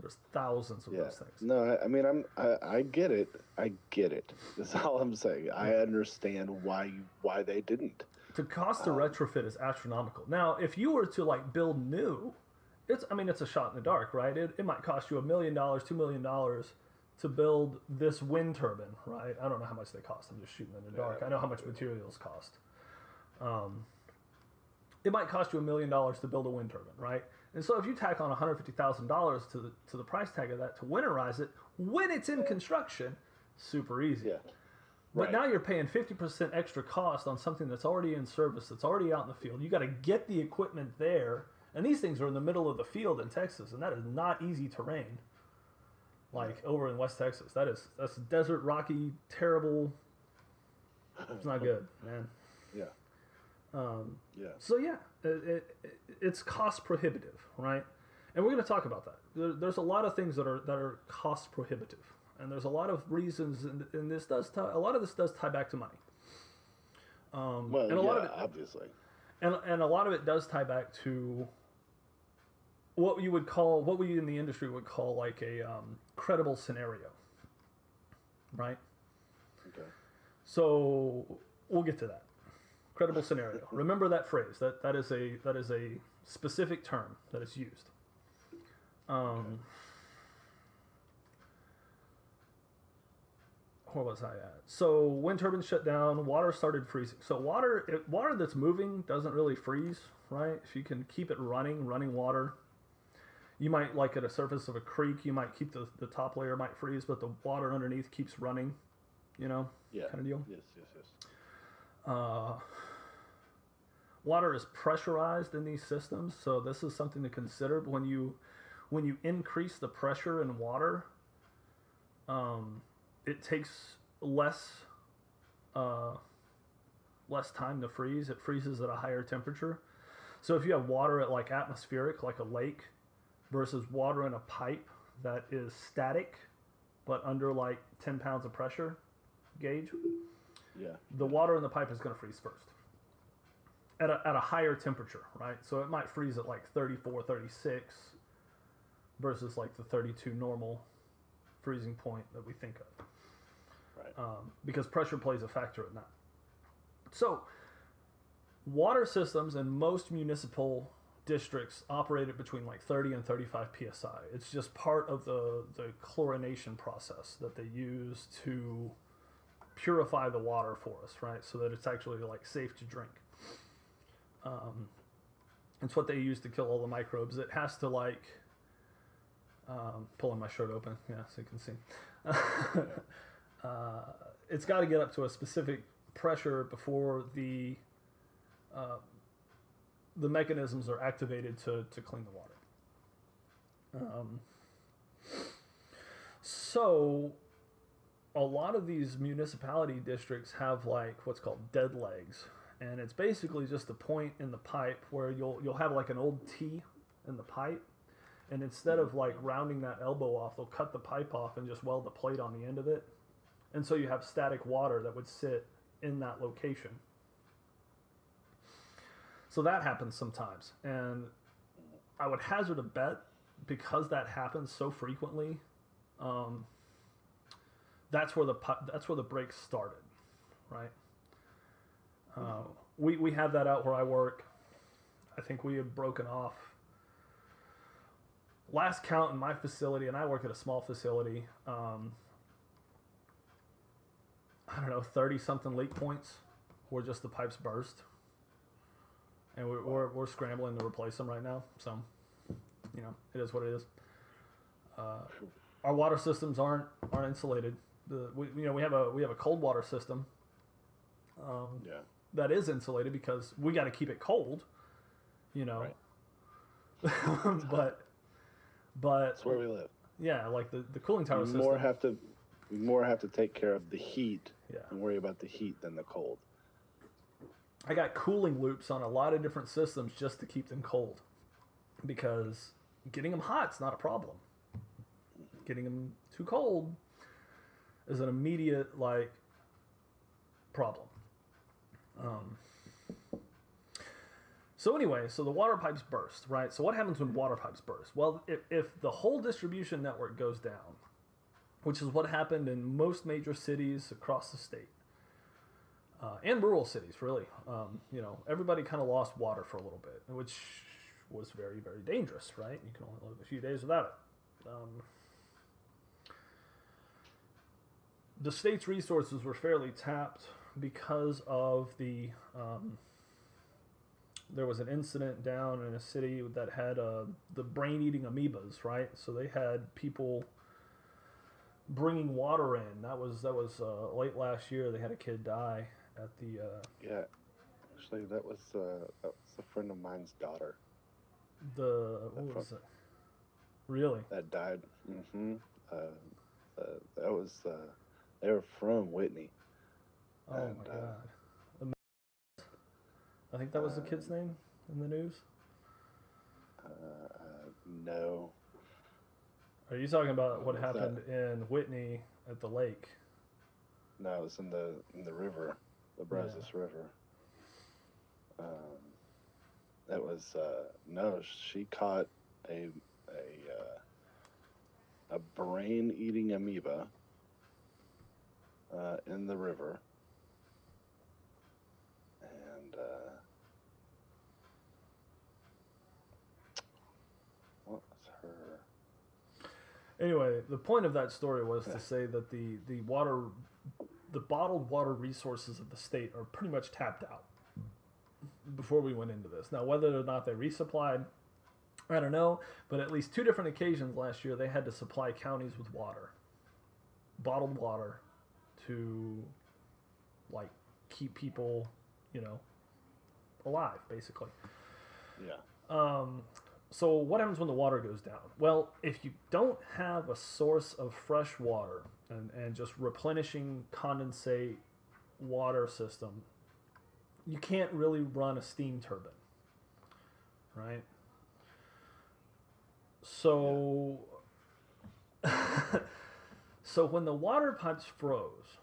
There's thousands of Yeah. those things. No, I, I mean, I'm, I, I get it. I get it. That's all I'm saying. I understand why you, why they didn't. the cost to Um, retrofit is astronomical. Now, if you were to like build new, it's I mean it's a shot in the dark, right? It, it might cost you a million dollars, two million dollars to build this wind turbine, right? I don't know how much they cost. I'm just shooting in the dark. Yeah. I know how much materials cost. Um, it might cost you a million dollars to build a wind turbine, right? And so if you tack on one hundred fifty thousand dollars to the to the price tag of that to winterize it when it's in construction, super easy. Yeah. But Right. now you're paying 50% extra cost on something that's already in service, that's already out in the field. You got to get the equipment there. And these things are in the middle of the field in Texas, and that is not easy terrain. Like over in West Texas. That is that's desert, rocky, terrible. It's not good, man. Yeah. Um, Yeah. so yeah, it, it, it's cost prohibitive, right? And we're going to talk about that. There, there's a lot of things that are that are cost prohibitive, and there's a lot of reasons, and, and this does tie, a lot of this does tie back to money. Um, Well, and a yeah, lot of it, obviously. and, and a lot of it does tie back to what you would call what we in the industry would call like a um, credible scenario right? Okay. So we'll get to that. Credible scenario. Remember that phrase. That that is a that is a specific term that is used. Um, where was I at? So wind turbines shut down, water started freezing. So water it, water that's moving doesn't really freeze, right? If you can keep it running, running water, you might like at a surface of a creek, you might keep the, the top layer might freeze, but the water underneath keeps running, you know, Yeah. kind of deal. Yes. Yes. Yes. Uh, water is pressurized in these systems, so this is something to consider when you when you increase the pressure in water. Um, it takes less uh, less time to freeze. It freezes at a higher temperature. So if you have water at like atmospheric, like a lake, versus water in a pipe that is static, but under like ten pounds of pressure gauge, Yeah. the water in the pipe is going to freeze first at a, at a higher temperature, right? So it might freeze at like 34, 36 versus like the 32 normal freezing point that we think of. Right. Um, because pressure plays a factor in that. So, water systems in most municipal districts operate at between like 30 and 35 psi. It's just part of the, the chlorination process that they use to purify the water for us, right? So that it's actually like safe to drink. Um, it's what they use to kill all the microbes. It has to like um, pulling my shirt open, yeah, so you can see. uh, it's got to get up to a specific pressure before the uh, the mechanisms are activated to, to clean the water. Um, so a lot of these municipality districts have like what's called dead legs. And it's basically just a point in the pipe where you'll you'll have like an old T in the pipe. And instead of like rounding that elbow off they'll cut the pipe off and just weld the plate on the end of it. And so you have static water that would sit in that location so that happens sometimes and i would hazard a bet because that happens so frequently um, that's where the that's where the break started right uh, we we have that out where I work. I think we had broken off. Last count in my facility, and I work at a small facility. Um, I don't know, thirty something leak points where just the pipes burst, and we're, we're we're scrambling to replace them right now. So, you know, it is what it is. Uh, our water systems aren't aren't insulated. The we, you know we have a we have a cold water system. Um, Yeah. that is insulated because we got to keep it cold, you know. but but That's where we live. yeah, like the, the cooling tower We system. more have to, we more have to take care of the heat yeah, and worry about the heat than the cold. I got cooling loops on a lot of different systems just to keep them cold, because getting them hot's not a problem. Getting them too cold is an immediate like problem. Um, so anyway, so the water pipes burst, right? So what happens when water pipes burst? Well, if, if the whole distribution network goes down, which is what happened in most major cities across the state, uh, and rural cities, really, um, you know, everybody kind of lost water for a little bit, which was very, very dangerous, right? You can only live a few days without it. Um, the state's resources were fairly tapped because of the um, there was an incident down in a city that had uh, the brain eating amoebas right? So they had people bringing water in. That was that was uh, late last year. They had a kid die at the uh, Yeah. Actually, that was uh, that was a friend of mine's daughter the what was it really that died. Mm-hmm. Uh, uh, that was uh, they were from Whitney. oh And, my uh, god i think that was the kid's uh, name in the news Uh, uh, no, are you talking about what that? happened in whitney at the lake no, it was in the in the river, the Brazos River. Um, that was uh, no. She caught a a uh, a brain eating amoeba uh, in the river. And uh, what's her? Anyway, the point of that story was to say that the the water, the bottled water resources of the state are pretty much tapped out. Before we went into this, now whether or not they resupplied, I don't know, but at least two different occasions last year they had to supply counties with water, bottled water, to like keep people, you know, alive basically. Yeah. Um, so what happens when the water goes down? Well, if you don't have a source of fresh water and, and just replenishing condensate water system, you can't really run a steam turbine, right? So, so when the water pipes froze,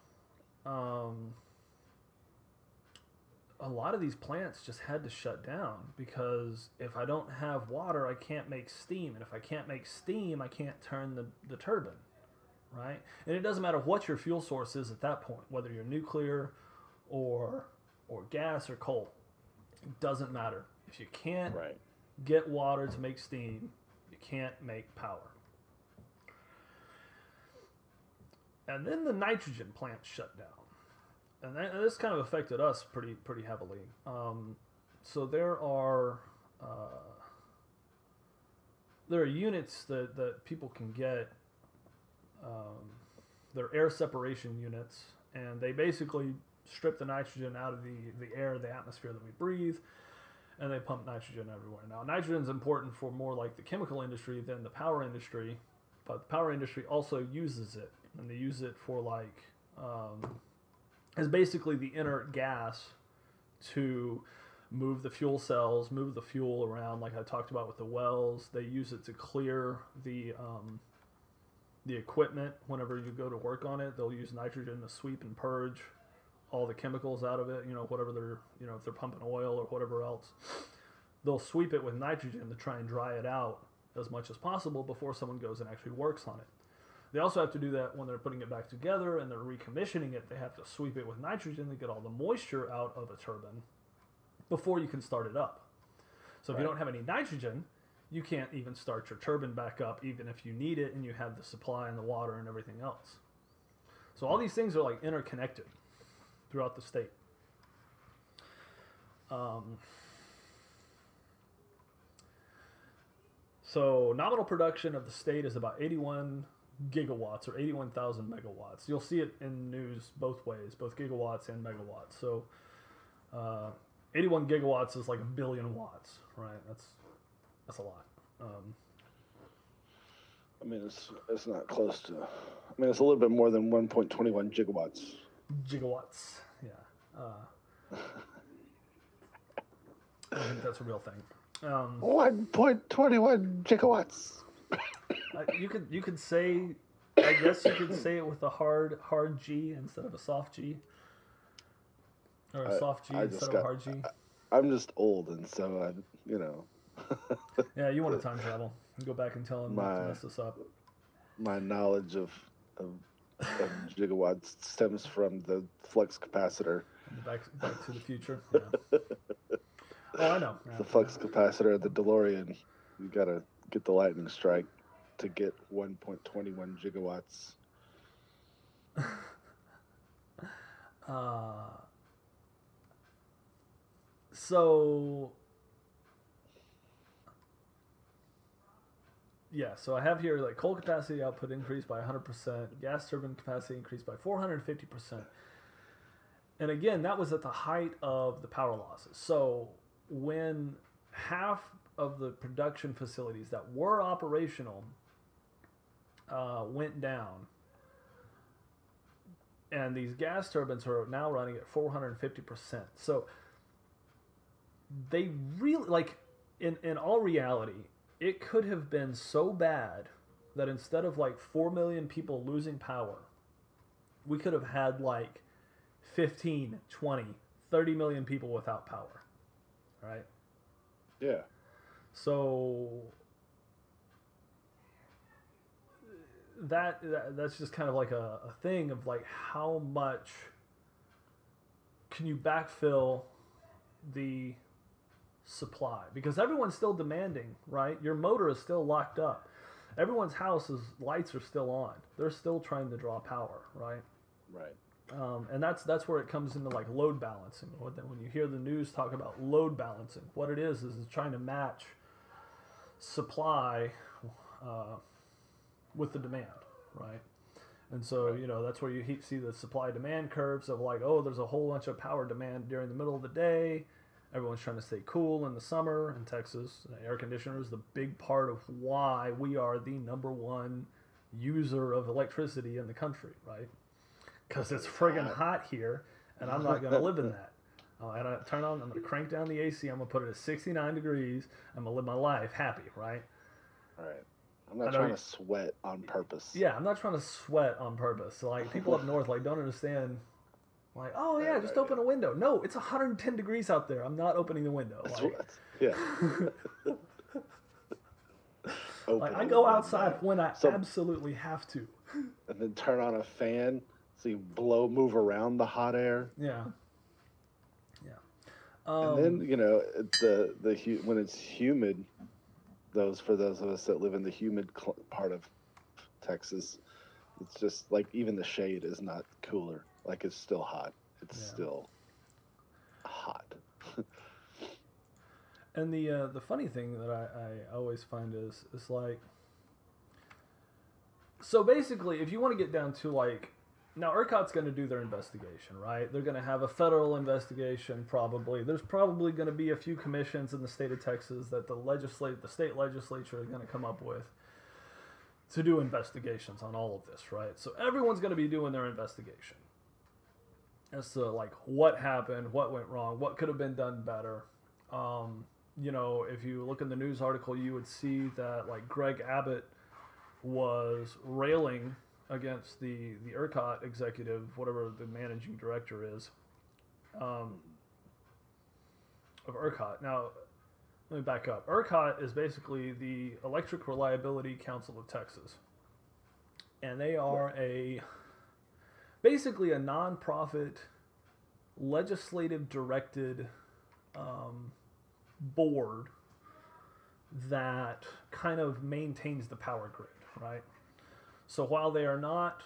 um, a lot of these plants just had to shut down because if I don't have water, I can't make steam, and if I can't make steam, I can't turn the, the turbine, right? And it doesn't matter what your fuel source is at that point, whether you're nuclear or or gas or coal. It doesn't matter. If you can't Right. get water to make steam, you can't make power. And then the nitrogen plant shut down, and that, this kind of affected us pretty pretty heavily. Um, so there are uh, there are units that, that people can get. Um, they're air separation units, and they basically strip the nitrogen out of the, the air, the atmosphere that we breathe, and they pump nitrogen everywhere. Now, nitrogen is important for more like the chemical industry than the power industry, but the power industry also uses it, and they use it for like um, as basically the inert gas to move the fuel cells, move the fuel around, like I talked about with the wells. They use it to clear the um, the equipment whenever you go to work on it. They'll use nitrogen to sweep and purge all the chemicals out of it. You know, whatever they're you know if they're pumping oil or whatever else, they'll sweep it with nitrogen to try and dry it out as much as possible before someone goes and actually works on it. They also have to do that when they're putting it back together and they're recommissioning it. They have to sweep it with nitrogen to get all the moisture out of a turbine before you can start it up. So if you don't have any nitrogen, you can't even start your turbine back up, even if you need it and you have the supply and the water and everything else. So all these things are like interconnected throughout the state. Um, so nominal production of the state is about 81 gigawatts or 81,000 megawatts. You'll see it in news both ways, both gigawatts and megawatts. So uh, 81 gigawatts is like a billion watts, right? That's that's a lot. Um, I mean, it's it's not close to. I mean, it's a little bit more than 1.21 gigawatts. gigawatts, yeah. Uh, I think that's a real thing. Um, 1.21 gigawatts. Uh, you could you could say I guess you could say it with a hard hard G instead of a soft G. Or a I- soft G I instead of a got- hard G. I'm just old, and so I, you know, Yeah, you want to time travel. Go back and tell him not to mess this up. my knowledge of, of of gigawatts stems from the flux capacitor. Back back to the future. Yeah. Oh, I know. Yeah. The flux capacitor the DeLorean. You gotta get the lightning strike to get 1.21 gigawatts. Uh, so yeah, so I have here like coal capacity output increased by 100%, gas turbine capacity increased by 450%. And again, that was at the height of the power losses. So when half of the production facilities that were operational uh, went down, and these gas turbines are now running at 450%. So they really like in in all reality, it could have been so bad that instead of like 4 million people losing power, we could have had like 15, 20, 30 million people without power. Right? Yeah. So that, that that's just kind of like a, a thing of like how much can you backfill the supply? Because everyone's still demanding right? Your motor is still locked up. Everyone's house's lights are still on. They're still trying to draw power right? Right. um, and that's that's where it comes into like load balancing. When when you hear the news talk about load balancing what it is is it's trying to match supply uh, with the demand right and so Right. you know that's where you see the supply demand curves of like oh there's a whole bunch of power demand during the middle of the day everyone's trying to stay cool in the summer in texas air conditioners the big part of why we are the number one user of electricity in the country right because it's friggin' hot. hot here and i'm not going to live in that uh, and i turn on i'm going to crank down the ac i'm going to put it at 69 degrees i'm going to live my life happy right All right. I'm not trying to sweat on purpose. Yeah, I'm not trying to sweat on purpose. Like people up north, like don't understand. Like, oh yeah, Right, just right, open a window. No, it's 110 degrees out there. I'm not opening the window. That's Like, yeah. Like I go outside when I So- absolutely have to. and then turn on a fan so you blow move around the hot air. Yeah. Yeah. Um, and then you know the the when it's humid, those for those of us that live in the humid cl- part of Texas, it's just like even the shade is not cooler. Like it's still hot. It's Yeah. still hot. And the uh, the funny thing that I, I always find is is like so basically if you want to get down to like now ERCOT's going to do their investigation, right? They're going to have a federal investigation probably. There's probably going to be a few commissions in the state of Texas that the legislate the state legislature is going to come up with to do investigations on all of this, right? So everyone's going to be doing their investigation as to like what happened, what went wrong, what could have been done better. Um, you know, if you look in the news article, you would see that like Greg Abbott was railing against the the ERCOT executive, whatever the managing director is, um, of ERCOT. Now, let me back up. ERCOT is basically the Electric Reliability Council of Texas, and they are a basically a nonprofit, legislative directed um, board that kind of maintains the power grid, right? So while they are not,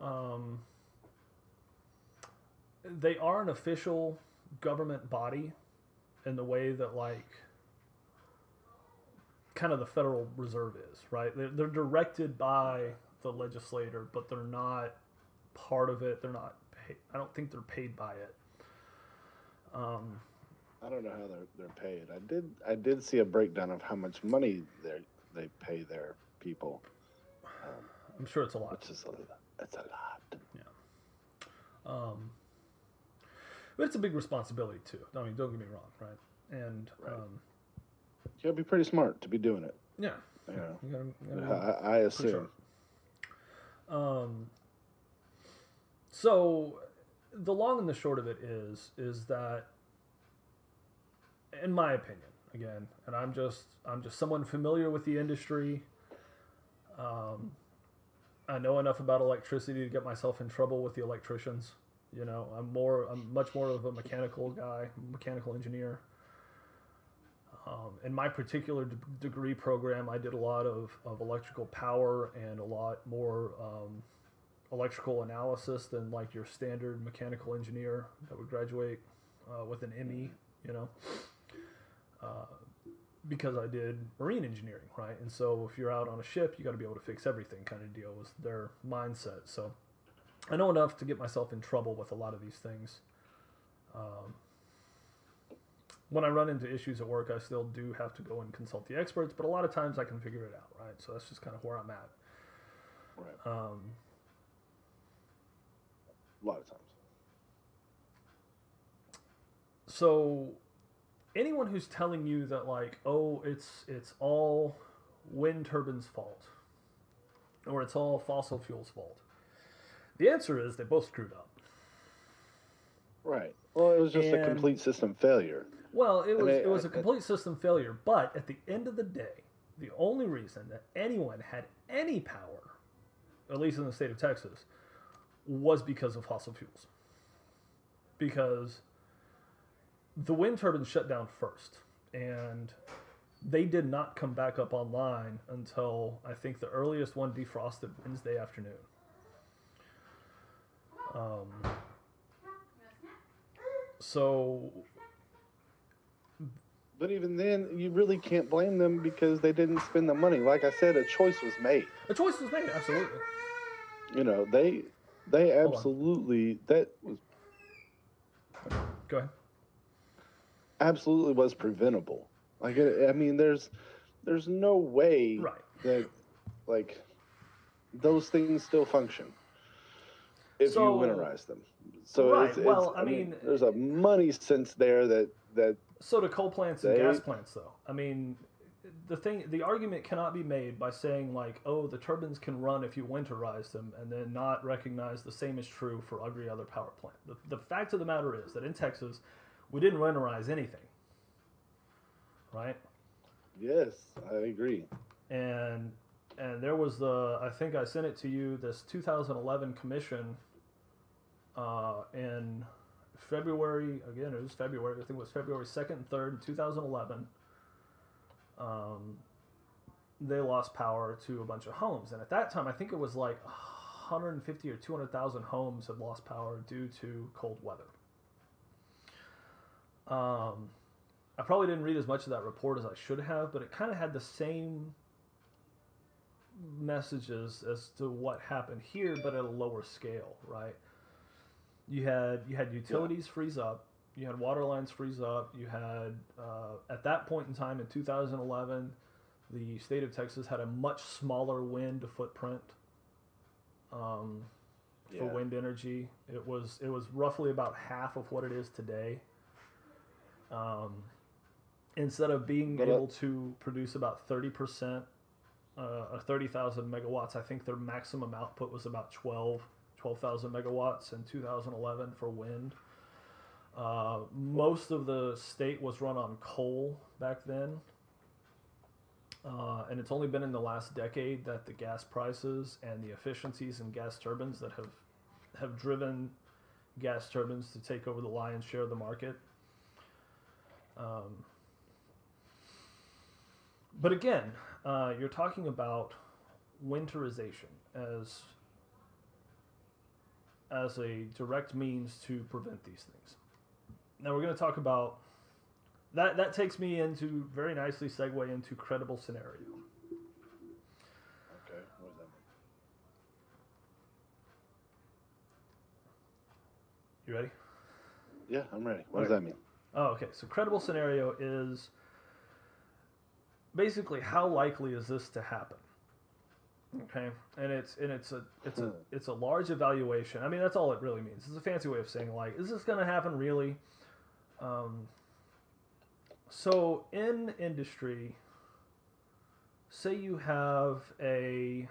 um, they are an official government body in the way that like kind of the Federal Reserve is, right? They're, they're directed by the legislator, but they're not part of it. They're not. Paid, I don't think they're paid by it. Um, I don't know how they're they're paid. I did I did see a breakdown of how much money they they pay their people, I'm sure it's a lot. which is a it's a lot. Yeah. Um, but it's a big responsibility too. I mean, don't get me wrong, right? And Right. um, You gotta be pretty smart to be doing it. yeah, You know, you gotta, you I, gotta I for assume. sure. Um, so the long and the short of it is is that, in my opinion, again, and I'm just I'm just someone familiar with the industry. Um, I know enough about electricity to get myself in trouble with the electricians. You know, I'm more I'm much more of a mechanical guy, mechanical engineer. Um, in my particular d- degree program, I did a lot of, of electrical power and a lot more um, electrical analysis than like your standard mechanical engineer that would graduate uh, with an ME, you know. Uh, because I did marine engineering, right? And so if you're out on a ship, you got to be able to fix everything kind of deal was their mindset. So I know enough to get myself in trouble with a lot of these things. Um, when I run into issues at work, I still do have to go and consult the experts, but a lot of times I can figure it out, right? So that's just kind of where I'm at. Right. Um, A lot of times. so anyone who's telling you that like oh it's it's all wind turbines fault or it's all fossil fuels fault the answer is they both screwed up Right. Well, it was just a complete system failure. well it was mean, it was I- a complete system failure but at the end of the day the only reason that anyone had any power at least in the state of Texas, was because of fossil fuels. Because the wind turbines shut down first, and they did not come back up online until I think the earliest one defrosted Wednesday afternoon. Um, so But even then, you really can't blame them because they didn't spend the money. Like I said, a choice was made. a choice was made, absolutely. You know, they they absolutely that was Go ahead. Absolutely was preventable. Like I mean, there's there's no way Right. that like those things still function if So- you winterize them. So Right, it's, well, it's, I mean- there's a money sense there that that So do coal plants and gas plants, though. I mean, the thing, the argument cannot be made by saying like, oh, the turbines can run if you winterize them, and then not recognize the same is true for every other power plant. The, the fact of the matter is that in Texas, we didn't winterize anything, right? yes, I agree. and and there was the I think I sent it to you this 2011 commission uh, in February again it was February I think it was February 2nd and 3rd 2011 um, they lost power to a bunch of homes and at that time I think it was like 150 or 200,000 homes had lost power due to cold weather um, I probably didn't read as much of that report as I should have, but it kind of had the same messages as to what happened here, but at a lower scale, right? You had you had utilities freeze up, you had water lines freeze up, you had uh, at that point in time in 2011, the state of Texas had a much smaller wind footprint um, for Yeah. wind energy. It was it was roughly about half of what it is today. Um, instead of being able to produce about 30% uh, or 30,000 megawatts, I think their maximum output was about 12 12,000 megawatts in 2011 for wind. Uh, most of the state was run on coal back then. Uh, and it's only been in the last decade that the gas prices and the efficiencies in gas turbines that have have driven gas turbines to take over the lion's share of the market. Um, but again, uh, you're talking about winterization as as a direct means to prevent these things. Now we're going to talk about that. That takes me into very nicely segue into credible scenario. Okay, what does that mean? You ready? Yeah, I'm ready. What does that mean? Oh, okay. So credible scenario is basically how likely is this to happen? Okay, and it's and it's a it's a Hmm. it's a large evaluation. I mean, that's all it really means. It's a fancy way of saying like, is this going to happen really? Um, so in industry, say you have a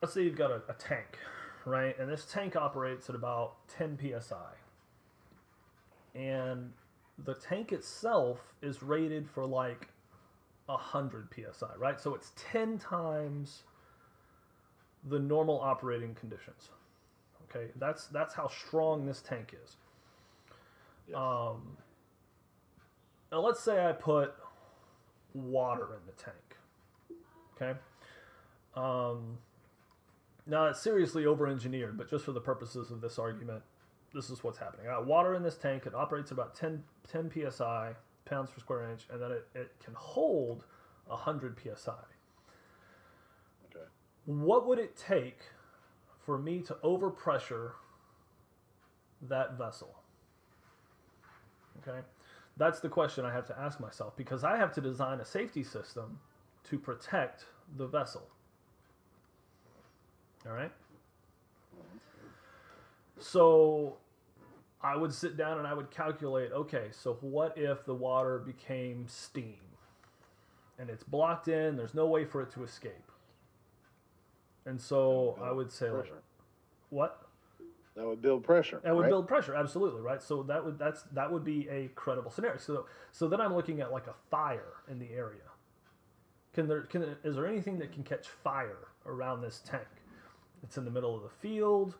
let's say you've got a, a tank, right? And this tank operates at about 10 psi. And the tank itself is rated for like 100 psi, right? So it's 10 times the normal operating conditions. Okay, that's that's how strong this tank is. Yes. Um, now let's say I put water in the tank. Okay. Um, now it's seriously over-engineered, but just for the purposes of this argument, this is what's happening. I got water in this tank. It operates about 10, 10 psi, pounds per square inch, and then it, it can hold 100 psi. okay. What would it take for me to overpressure that vessel? Okay. That's the question I have to ask myself because I have to design a safety system to protect the vessel. All right. So I would sit down and I would calculate okay, so what if the water became steam and it's blocked in, there's no way for it to escape? And so I would say, like, what? That would build pressure. That would right? build pressure, absolutely, right? So that would that's that would be a credible scenario. So so then I'm looking at like a fire in the area. Can there can is there anything that can catch fire around this tank? It's in the middle of the field.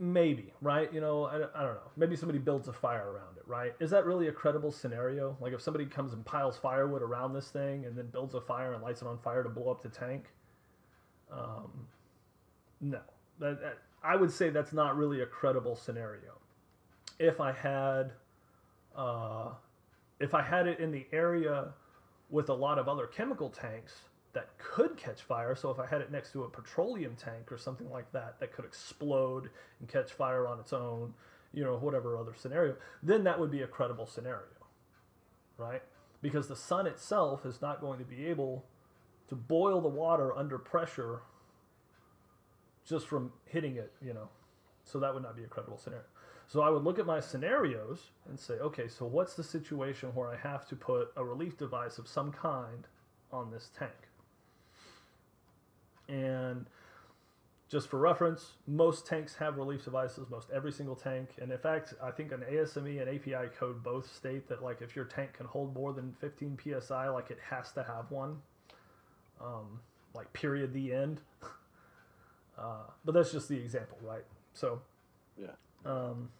Maybe, right? You know, I, I don't know. Maybe somebody builds a fire around it, right? Is that really a credible scenario? Like if somebody comes and piles firewood around this thing and then builds a fire and lights it on fire to blow up the tank? Um, no. That, that, I would say that's not really a credible scenario. If I had, uh, if I had it in the area with a lot of other chemical tanks, that could catch fire. So if I had it next to a petroleum tank or something like that, that could explode and catch fire on its own, you know, whatever other scenario, then that would be a credible scenario, right? Because the sun itself is not going to be able to boil the water under pressure just from hitting it, you know. So that would not be a credible scenario. So I would look at my scenarios and say, okay, so what's the situation where I have to put a relief device of some kind on this tank? And just for reference, most tanks have relief devices, most every single tank. And in fact, I think an ASME and API code both state that like if your tank can hold more than 15 psi, like it has to have one. Um, like period, the end. uh, but that's just the example, right? So, yeah. Um,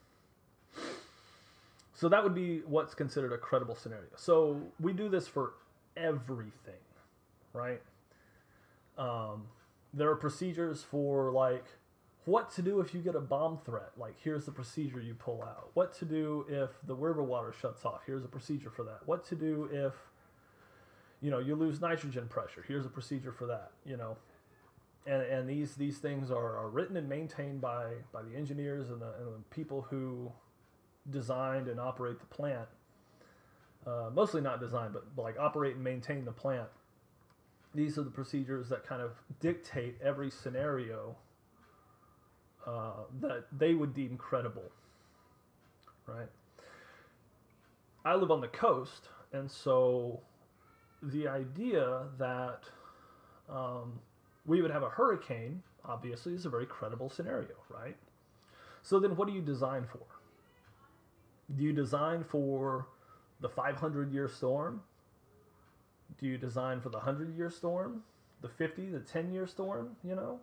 so that would be what's considered a credible scenario. So we do this for everything, right? Um, there are procedures for like what to do if you get a bomb threat. Like here's the procedure you pull out. What to do if the river water shuts off. Here's a procedure for that. What to do if you know you lose nitrogen pressure. Here's a procedure for that. You know, and and these these things are, are written and maintained by by the engineers and the, and the people who designed and operate the plant. Uh, mostly not design, but like operate and maintain the plant these are the procedures that kind of dictate every scenario uh, that they would deem credible. Right? I live on the coast, and so the idea that um, we would have a hurricane, obviously, is a very credible scenario, right? So then, what do you design for? Do you design for the 500 year storm? Do you design for the 100 year storm? The 50 the 10 year storm you know?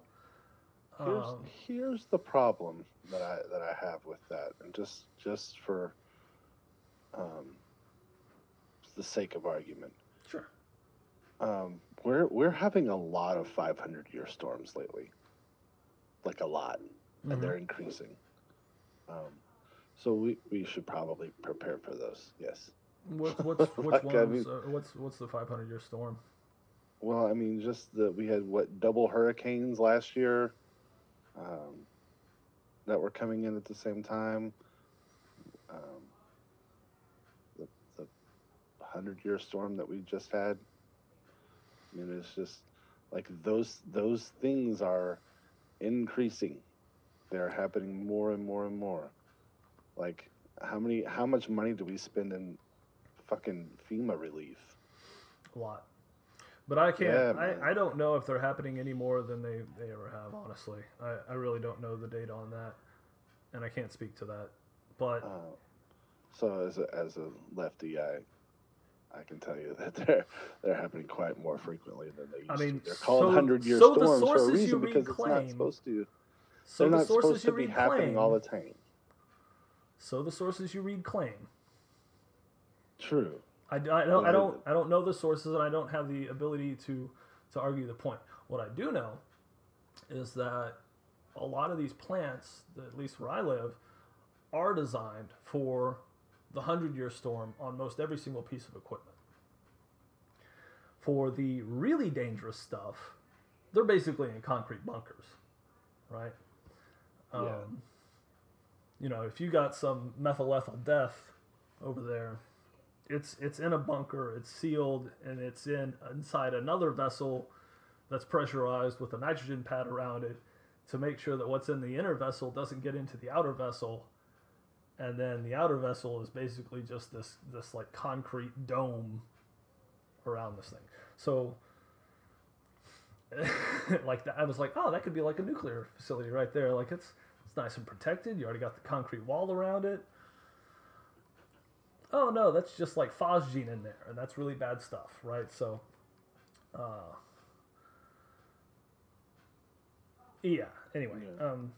Here's, um, here's the problem that i that i have with that and just just for um, the sake of argument. Sure. Um, we're we're having a lot of 500 year storms lately. Like a lot mm-hmm. and they're increasing. Um, so we, we should probably prepare for those yes what, what's which like, ones? I mean, uh, what's what's the 500 year storm? Well, I mean, just that we had what double hurricanes last year um, that were coming in at the same time. Um, the the hundred year storm that we just had. I mean, it's just like those those things are increasing. They're happening more and more and more. Like how many how much money do we spend in fucking FEMA relief. A lot. But I can't. Yeah, I, I don't know if they're happening any more than they, they ever have. Honestly, I, I really don't know the data on that, and I can't speak to that. But uh, so as a, as a lefty, I I can tell you that they're they're happening quite more frequently than they used I mean, to. They're called so, hundred year so storms for a reason because claim, it's not supposed to. So they're the not supposed to be happening all the time. So the sources you read claim True. I, I don't I don't I don't know the sources and I don't have the ability to to argue the point. What I do know is that a lot of these plants, at least where I live, are designed for the hundred year storm on most every single piece of equipment. For the really dangerous stuff, they're basically in concrete bunkers, right? Yeah. Um, you know, if you got some methyl ethyl death over there, it's it's in a bunker, it's sealed, and it's in inside another vessel that's pressurized with a nitrogen pad around it to make sure that what's in the inner vessel doesn't get into the outer vessel. And then the outer vessel is basically just this this like concrete dome around this thing. So like that, I was like, oh, that could be like a nuclear facility right there. Like it's it's nice and protected. You already got the concrete wall around it oh no, that's just like phosgene in there, and that's really bad stuff, right? So, uh, yeah. Anyway, Yeah. um,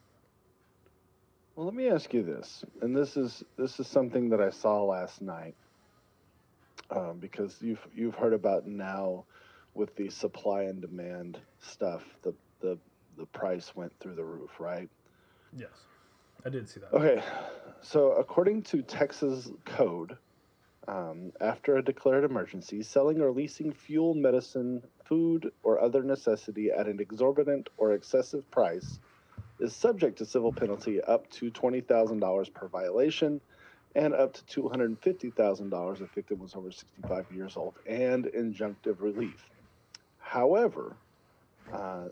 Well, let me ask you this, and this is this is something that I saw last night, um, because you've you've heard about now with the supply and demand stuff, the the the price went through the roof, right? yes, I did see that. Okay, so according to Texas code, um, after a declared emergency, selling or leasing fuel, medicine, food, or other necessity at an exorbitant or excessive price is subject to civil penalty up to $20,000 per violation and up to $250,000 if victim was over 65 years old and injunctive relief. However, uh,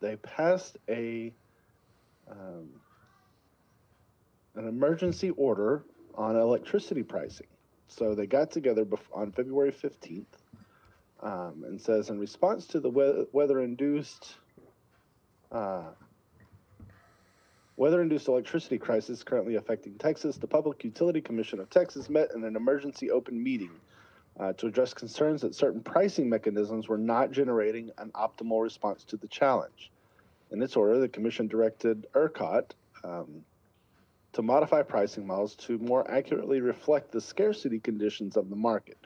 they passed a um, an emergency order on electricity pricing. So they got together on February 15th um, and says in response to the we- weather induced uh, weather induced electricity crisis currently affecting Texas, the Public Utility Commission of Texas met in an emergency open meeting uh, to address concerns that certain pricing mechanisms were not generating an optimal response to the challenge. In its order, the commission directed ERCOT um, to modify pricing models to more accurately reflect the scarcity conditions of the market.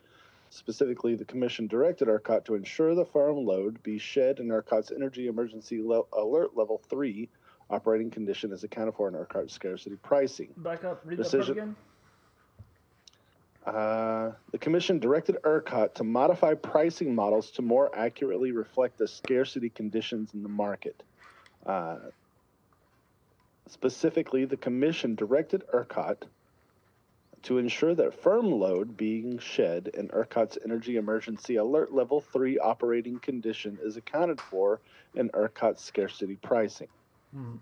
Specifically, the commission directed ERCOT to ensure the firm load be shed in ERCOT's energy emergency le- alert level 3 operating condition is accounted for in ERCOT scarcity pricing. Back up. Read that Decision- part again. Uh, the commission directed ERCOT to modify pricing models to more accurately reflect the scarcity conditions in the market. Uh, specifically, the commission directed ERCOT to ensure that firm load being shed in ERCOT's energy emergency alert level 3 operating condition is accounted for in ERCOT's scarcity pricing. Hmm.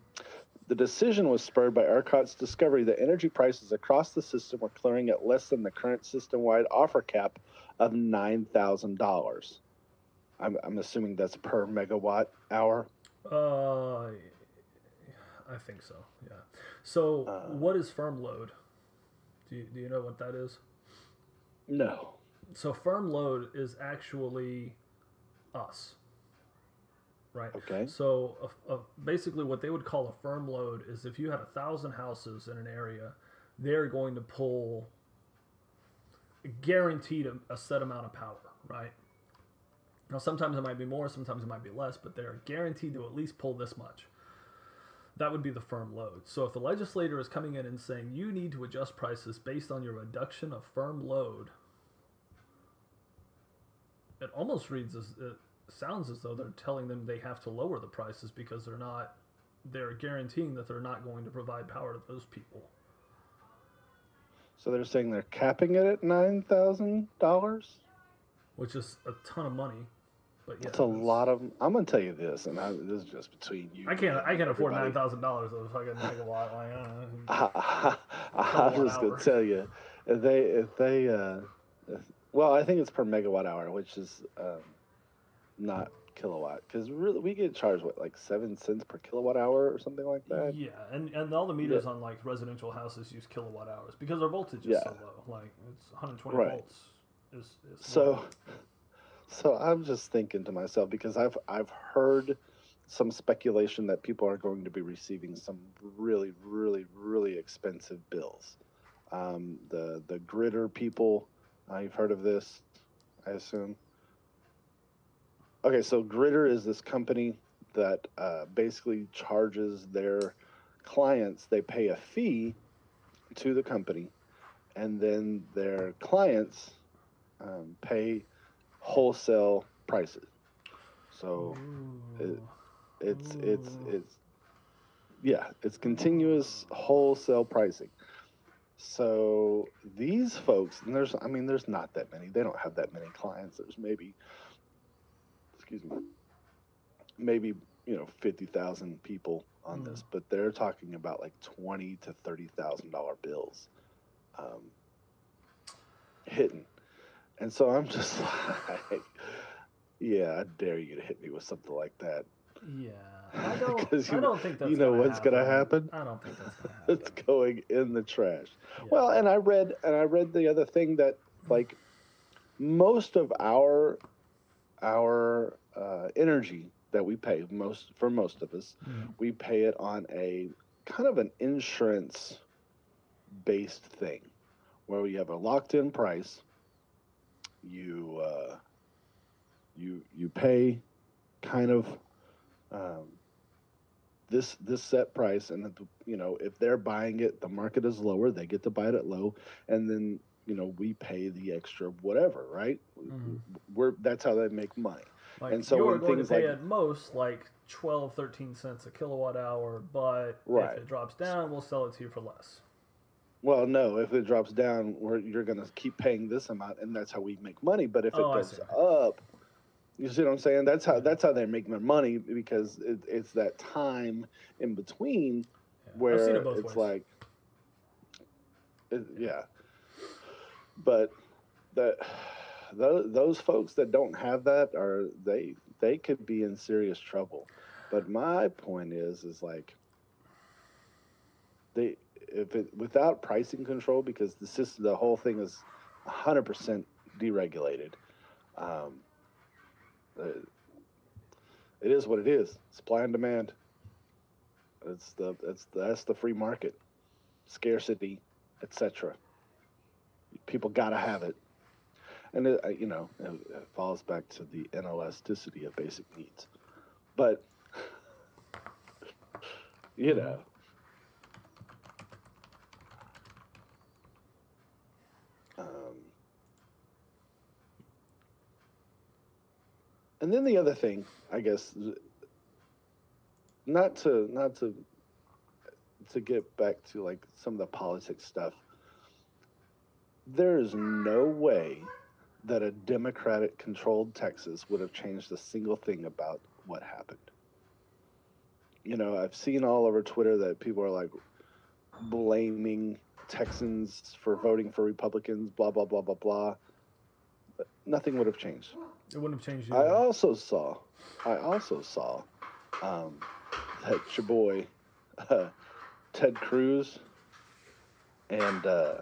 The decision was spurred by ERCOT's discovery that energy prices across the system were clearing at less than the current system wide offer cap of $9,000. I'm, I'm assuming that's per megawatt hour. Uh, I think so. Yeah. So, Uh, what is firm load? Do you, do you know what that is? No. So, firm load is actually us, right? Okay. So, a, a, basically, what they would call a firm load is if you had a thousand houses in an area, they're going to pull guaranteed a, a set amount of power, right? Now, sometimes it might be more, sometimes it might be less, but they're guaranteed to at least pull this much. That would be the firm load. So, if the legislator is coming in and saying you need to adjust prices based on your reduction of firm load, it almost reads as it sounds as though they're telling them they have to lower the prices because they're not they're guaranteeing that they're not going to provide power to those people. So they're saying they're capping it at $9,000? which is a ton of money. But yeah, That's a lot of. I'm going to tell you this, and I, this is just between you. I can't. I can't afford nine thousand dollars of fucking megawatt. Like, uh, I, I, Kilowatt was hour. gonna tell you, if they if they uh, if, well, I think it's per megawatt hour, which is um, not kilowatt, because really we get charged what like seven cents per kilowatt hour or something like that. yeah, and and all the meters on like residential houses use kilowatt hours because their voltage is Yeah. so low. Like it's 120 Right. volts. Is, is So, low. So I'm just thinking to myself because I've I've heard some speculation that people are going to be receiving some really really really expensive bills. Um, the the Griddy people, uh, you've heard of this, I assume. Okay, so Griddy is this company that uh, basically charges their clients. They pay a fee to the company, and then their clients um, pay wholesale prices. So it- it's it's it's yeah, it's continuous wholesale pricing. So these folks, and there's I mean, there's not that many. They don't have that many clients. There's maybe, excuse me, maybe you know fifty thousand people on this, but they're talking about like twenty to thirty thousand dollar bills, um, hitting. And so I'm just like, yeah, I dare you to hit me with something like that. Yeah, I don't. 'Cause I you- don't think that's. you know gonna what's gonna happen? I don't think that's gonna happen. it's going in the trash. Yeah. Well, and I read and I read the other thing that like most of our our uh, energy that we pay most for most of us, Mm. we pay it on a kind of an insurance based thing where we have a locked in price. You uh, you you pay kind of um, this this set price, and the, you know if they're buying it, the market is lower. They get to buy it at low, and then you know we pay the extra whatever, right? Mhm. We're that's how they make money. Like and so you're going to pay like- at most like 12, 13 cents a kilowatt hour, but Right. if it drops down, we'll sell it to you for less. Well, no, if it drops down, we're, you're going to keep paying this amount, and that's how we make money. But if it Oh, I goes up, you see what I'm saying? That's how that's how they make their money because it, it's that time in between Yeah. Where it it's ways. like, it, yeah. But that those, those folks that don't have that are they they could be in serious trouble. But my point is is like they if it without pricing control because the system the whole thing is 100% deregulated. Um, uh, it is what it is. Supply and demand. It's the it's that's the free market, scarcity, etc. People gotta have it, and it, you know it, it falls back to the inelasticity of basic needs. But you know, um, and then the other thing, I guess, not to not to to get back to like some of the politics stuff. There is no way that a Democratic controlled Texas would have changed a single thing about what happened. You know, I've seen all over Twitter that people are like blaming Texans for voting for Republicans, blah blah blah blah blah. Nothing would have changed. It wouldn't have changed. I also saw, I also saw um, that your boy uh, Ted Cruz and uh,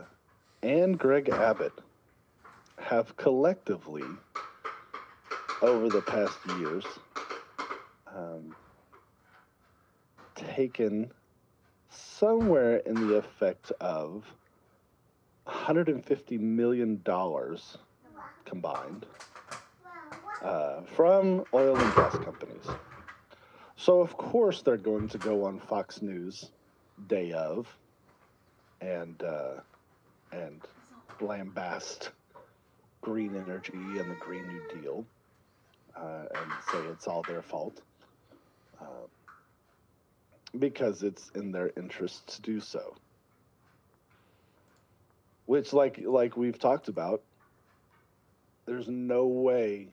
and Greg Abbott have collectively, over the past years, um, taken somewhere in the effect of 150 million dollars combined uh, from oil and gas companies. So of course they're going to go on Fox News day of and uh, and lambast green energy and the Green New Deal uh, and say it's all their fault uh, because it's in their interest to do so. Which, like like we've talked about, there's no way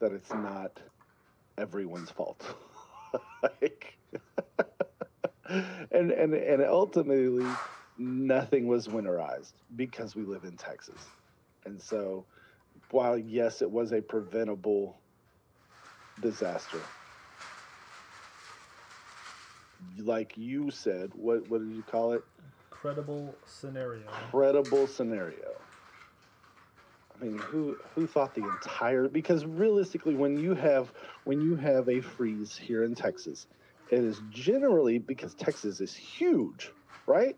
that it's not everyone's fault. like, and and and ultimately, nothing was winterized because we live in Texas, and so while yes, it was a preventable disaster. Like you said, what what did you call it? Credible scenario. Credible scenario. I mean, who who thought the entire because realistically when you have when you have a freeze here in Texas, it is generally because Texas is huge, right?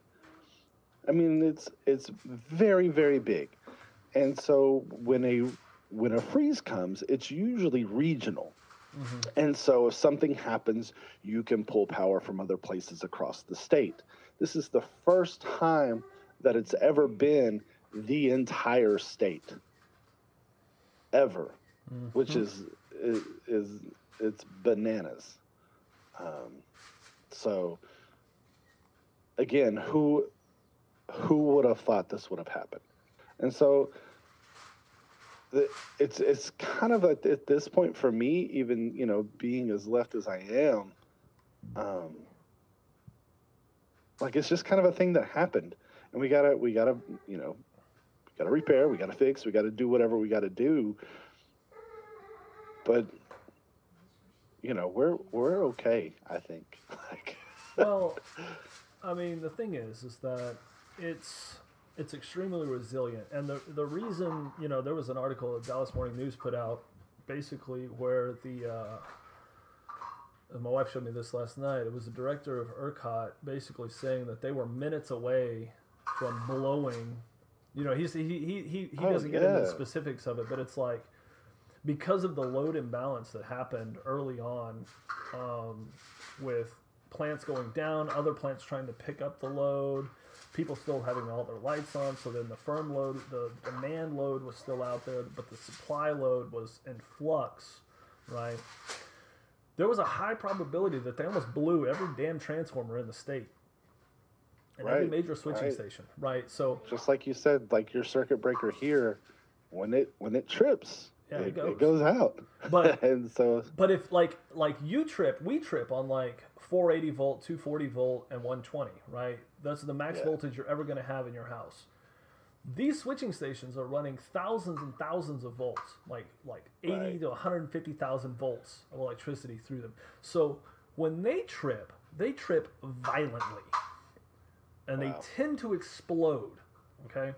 I mean, it's it's very very big. And so when a when a freeze comes, it's usually regional. hmm And so if something happens, you can pull power from other places across the state. This is the first time that it's ever been the entire state ever, which is is, is it's bananas. Um, so again, who who would have thought this would have happened? And so the- it's it's kind of at, at this point for me, even you know, being as left as I am, um, like it's just kind of a thing that happened, and we gotta we gotta you know, we gotta repair, we gotta fix, we gotta do whatever we gotta do. But you know, we're we're okay. I think. Like, well, I mean, the thing is, is that it's it's extremely resilient, and the the reason, you know, there was an article that Dallas Morning News put out, basically where the uh, my wife showed me this last night. It was the director of ERCOT basically saying that they were minutes away from blowing. You know, he's he he he, he Oh, doesn't get into the specifics of it, but it's like because of the load imbalance that happened early on um, with plants going down, other plants trying to pick up the load, people still having all their lights on. So then the firm load, the demand load was still out there, but the supply load was in flux, right? There was a high probability that they almost blew every damn transformer in the state. And every Right, major switching right. station, right? So just like you said, like your circuit breaker here, when it when it trips, Yeah, it it, goes. it goes out. But- and so But if like like you trip, we trip on like 480 volt, 240 volt, and 120, right? That's the max Yeah. voltage you're ever going to have in your house. These switching stations are running thousands and thousands of volts, like like 80 Right. to 150,000 volts of electricity through them. So when they trip, they trip violently, and they tend to explode. Okay.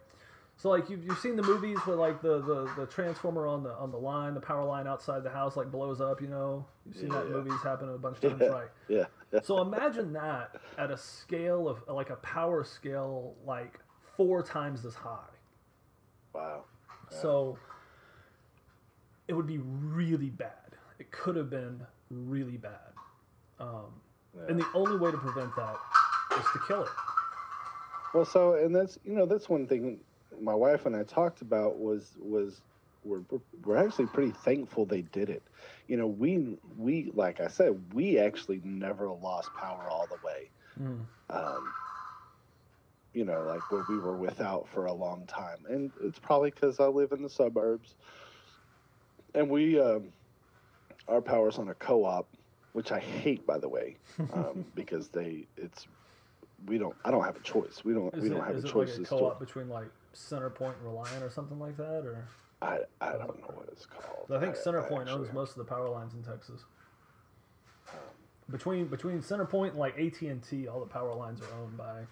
So like you've, you've seen the movies where like the, the, the transformer on the on the line, the power line outside the house like blows up, you know? You've seen that Yeah. movies happen a bunch of times, Yeah. right? yeah, So imagine that at a scale of like a power scale like four times as high. wow. Yeah. So it would be really bad. It could have been really bad. Um, Yeah. And the only way to prevent that is to kill it. Well, so and that's you know that's one thing my wife and I talked about was was we're we're actually pretty thankful they did it. You know, we we like I said, we actually never lost power all the way. Um, you know, like where we were without for a long time, and it's probably because I live in the suburbs, and we um, our power's on a co-op, which I hate by the way, um, because they it's we don't I don't have a choice. We don't Is we it, don't have is a it choice like a co-op to between like Centerpoint and Reliant or something like that, or I I don't know what it's called. I think I Centerpoint owns most of the power lines in Texas. um, Between between Centerpoint and like AT and T, all the power lines are owned by.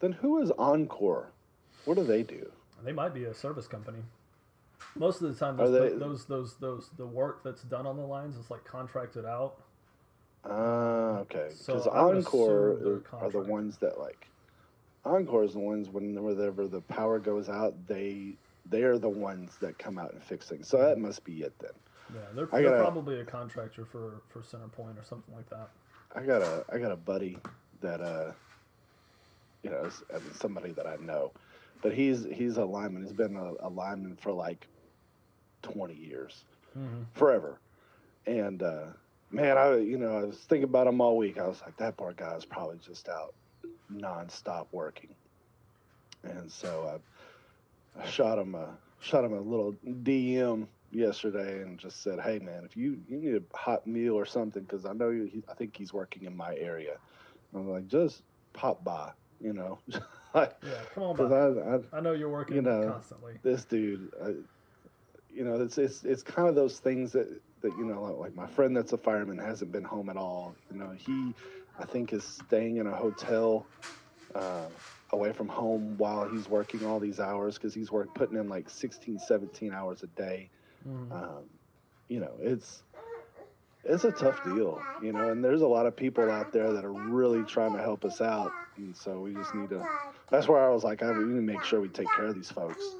Then who is Oncor? What do they do? They might be a service company. Most of the time, those, they- those those those the work that's done on the lines is like contracted out. Ah, okay. So Because would Oncor they're the ones that like Oncor is the ones when whenever the power goes out, they they are the ones that come out and fix things. So that must be it then. Yeah, they're, gotta- probably a contractor for for Centerpoint or something like that. I got a I got a buddy that uh you know I mean, somebody that I know, but he's he's a lineman. He's been a, a lineman for like twenty years. Mm-hmm. forever. And uh, man, I you know I was thinking about him all week. I was like, that poor guy's probably just out nonstop working. And so I, I shot him a shot him a little DM yesterday and just said, hey man, if you you need a hot meal or something, because I know you, he, I think he's working in my area. I'm like, just pop by, you know, like Yeah, come on, because. I, I I know you're working you know, constantly. this dude, uh, you know, it's it's it's kind of those things that that you know, like my friend that's a fireman hasn't been home at all. You know, he, I think, is staying in a hotel uh, away from home while he's working all these hours because he's work putting in like 16, 17 hours a day. Mhm. Um, you know, it's it's a tough deal, you know, and there's a lot of people out there that are really trying to help us out, and so we just need to. That's where I was like, I we need to make sure we take care of these folks.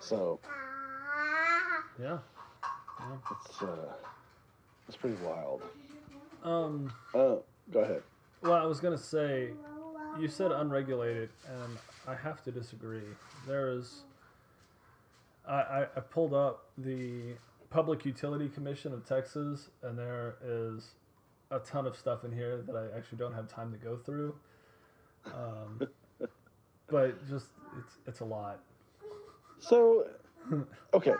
So Yeah. It's uh, it's pretty wild. Um. Uh, go ahead. Well, I was gonna say, you said unregulated, and I have to disagree. There is. I, I, I pulled up the Public Utility Commission of Texas, and there is a ton of stuff in here that I actually don't have time to go through. Um, but just it's it's a lot. So, okay,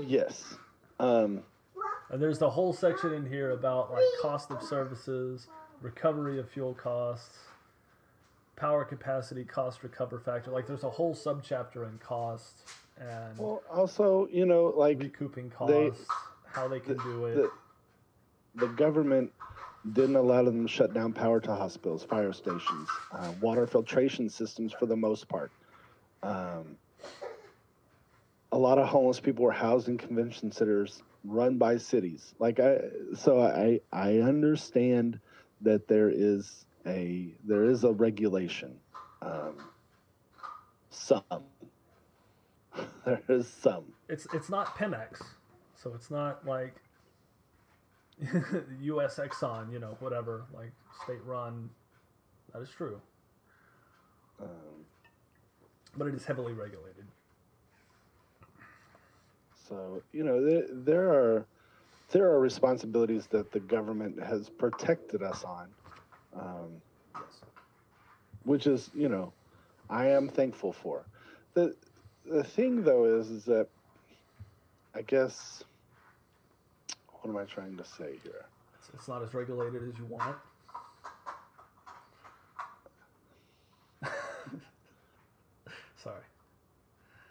yes. Um, And there's the whole section in here about like cost of services, recovery of fuel costs, power capacity, cost recover factor. Like there's a whole subchapter in cost and well, also, you know, like recouping they- costs, how they can do it. the, the government didn't allow them to shut down power to hospitals, fire stations, uh, water filtration systems for the most part. Um, a lot of homeless people were housed in convention centers run by cities. Like I, so I I understand that there is a there is a regulation. Um, some there is some. It's it's not Pemex, so it's not like U.S. Exxon, you know, whatever, like state run. That is true, Um, but it is heavily regulated. So you know there, there are there are responsibilities that the government has protected us on, um, which is you know I am thankful for. the The thing though is is that I guess what am I trying to say here? It's, it's not as regulated as you want. Sorry.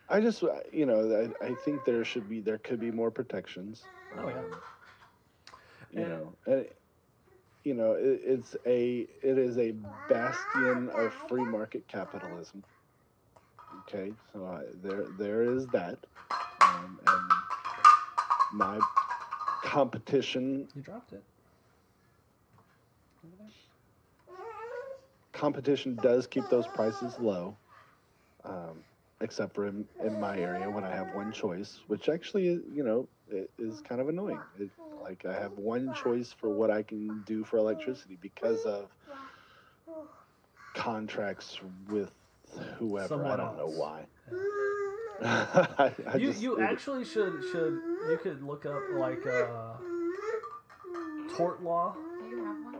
I just uh, you know I, I think there should be there could be more protections. Oh, yeah. um, You know, and you know it, it's a it is a bastion of free market capitalism. Okay, so I, there there is that, um, and my competition You dropped it. Competition does keep those prices low, um, except for in, in my area when I have one choice, which actually, you know, i- is kind of annoying. It, like I have one choice for what I can do for electricity because of contracts with whoever. I don't know else. why. I, I you just- you it- actually should should you could look up like uh, tort law. Do you have one?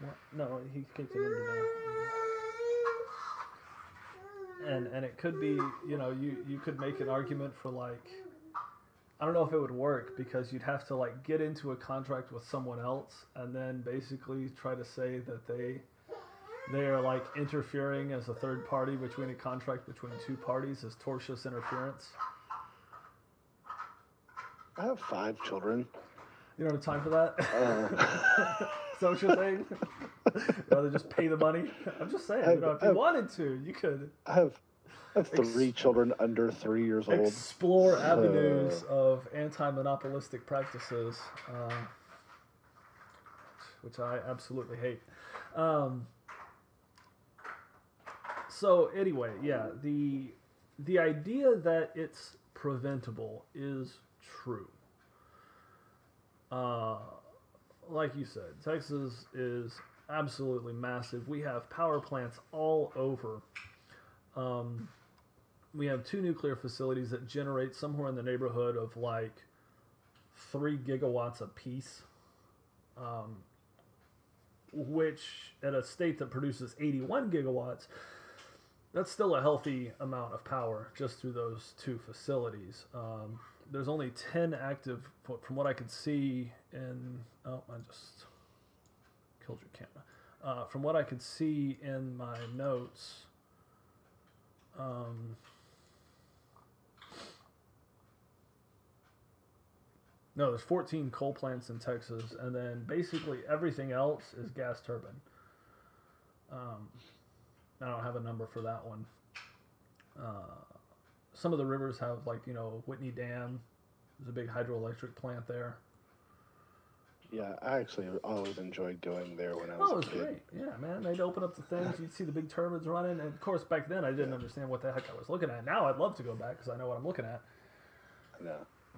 What? No, he kicked it into there. And and it could be you know you you could make an argument for like I don't know if it would work because you'd have to like get into a contract with someone else and then basically try to say that they they are like interfering as a third party between a contract between two parties as tortious interference. I have five children. You don't have time for that? Uh, Is you're saying? Rather just pay the money? I'm just saying, you know, if you I've- wanted to, you could I have I have Ex- three children under three years old. explore So- avenues of anti-monopolistic practices, uh, which I absolutely hate. Um, so anyway, yeah, the the idea that it's preventable is true. Uh, like you said, Texas is absolutely massive. We have power plants all over. Um, we have two nuclear facilities that generate somewhere in the neighborhood of like three gigawatts apiece, um, which at a state that produces 81 gigawatts, that's still a healthy amount of power just through those two facilities. Um, there's only 10 active, from what I could see and Oh, I just killed your camera. Uh, from what I could see in my notes, um, no, there's 14 coal plants in Texas, and then basically everything else is gas turbine. Um, I don't have a number for that one. Uh, some of the rivers have like you know Whitney Dam. There's a big hydroelectric plant there. Yeah, I actually always enjoyed going there when I was Oh, it a was kid. great. Yeah, man. They'd open up the things. You'd see the big turbines running. And of course, back then, I didn't understand what the heck I was looking at. Now I'd love to go back because I know what I'm looking at. No,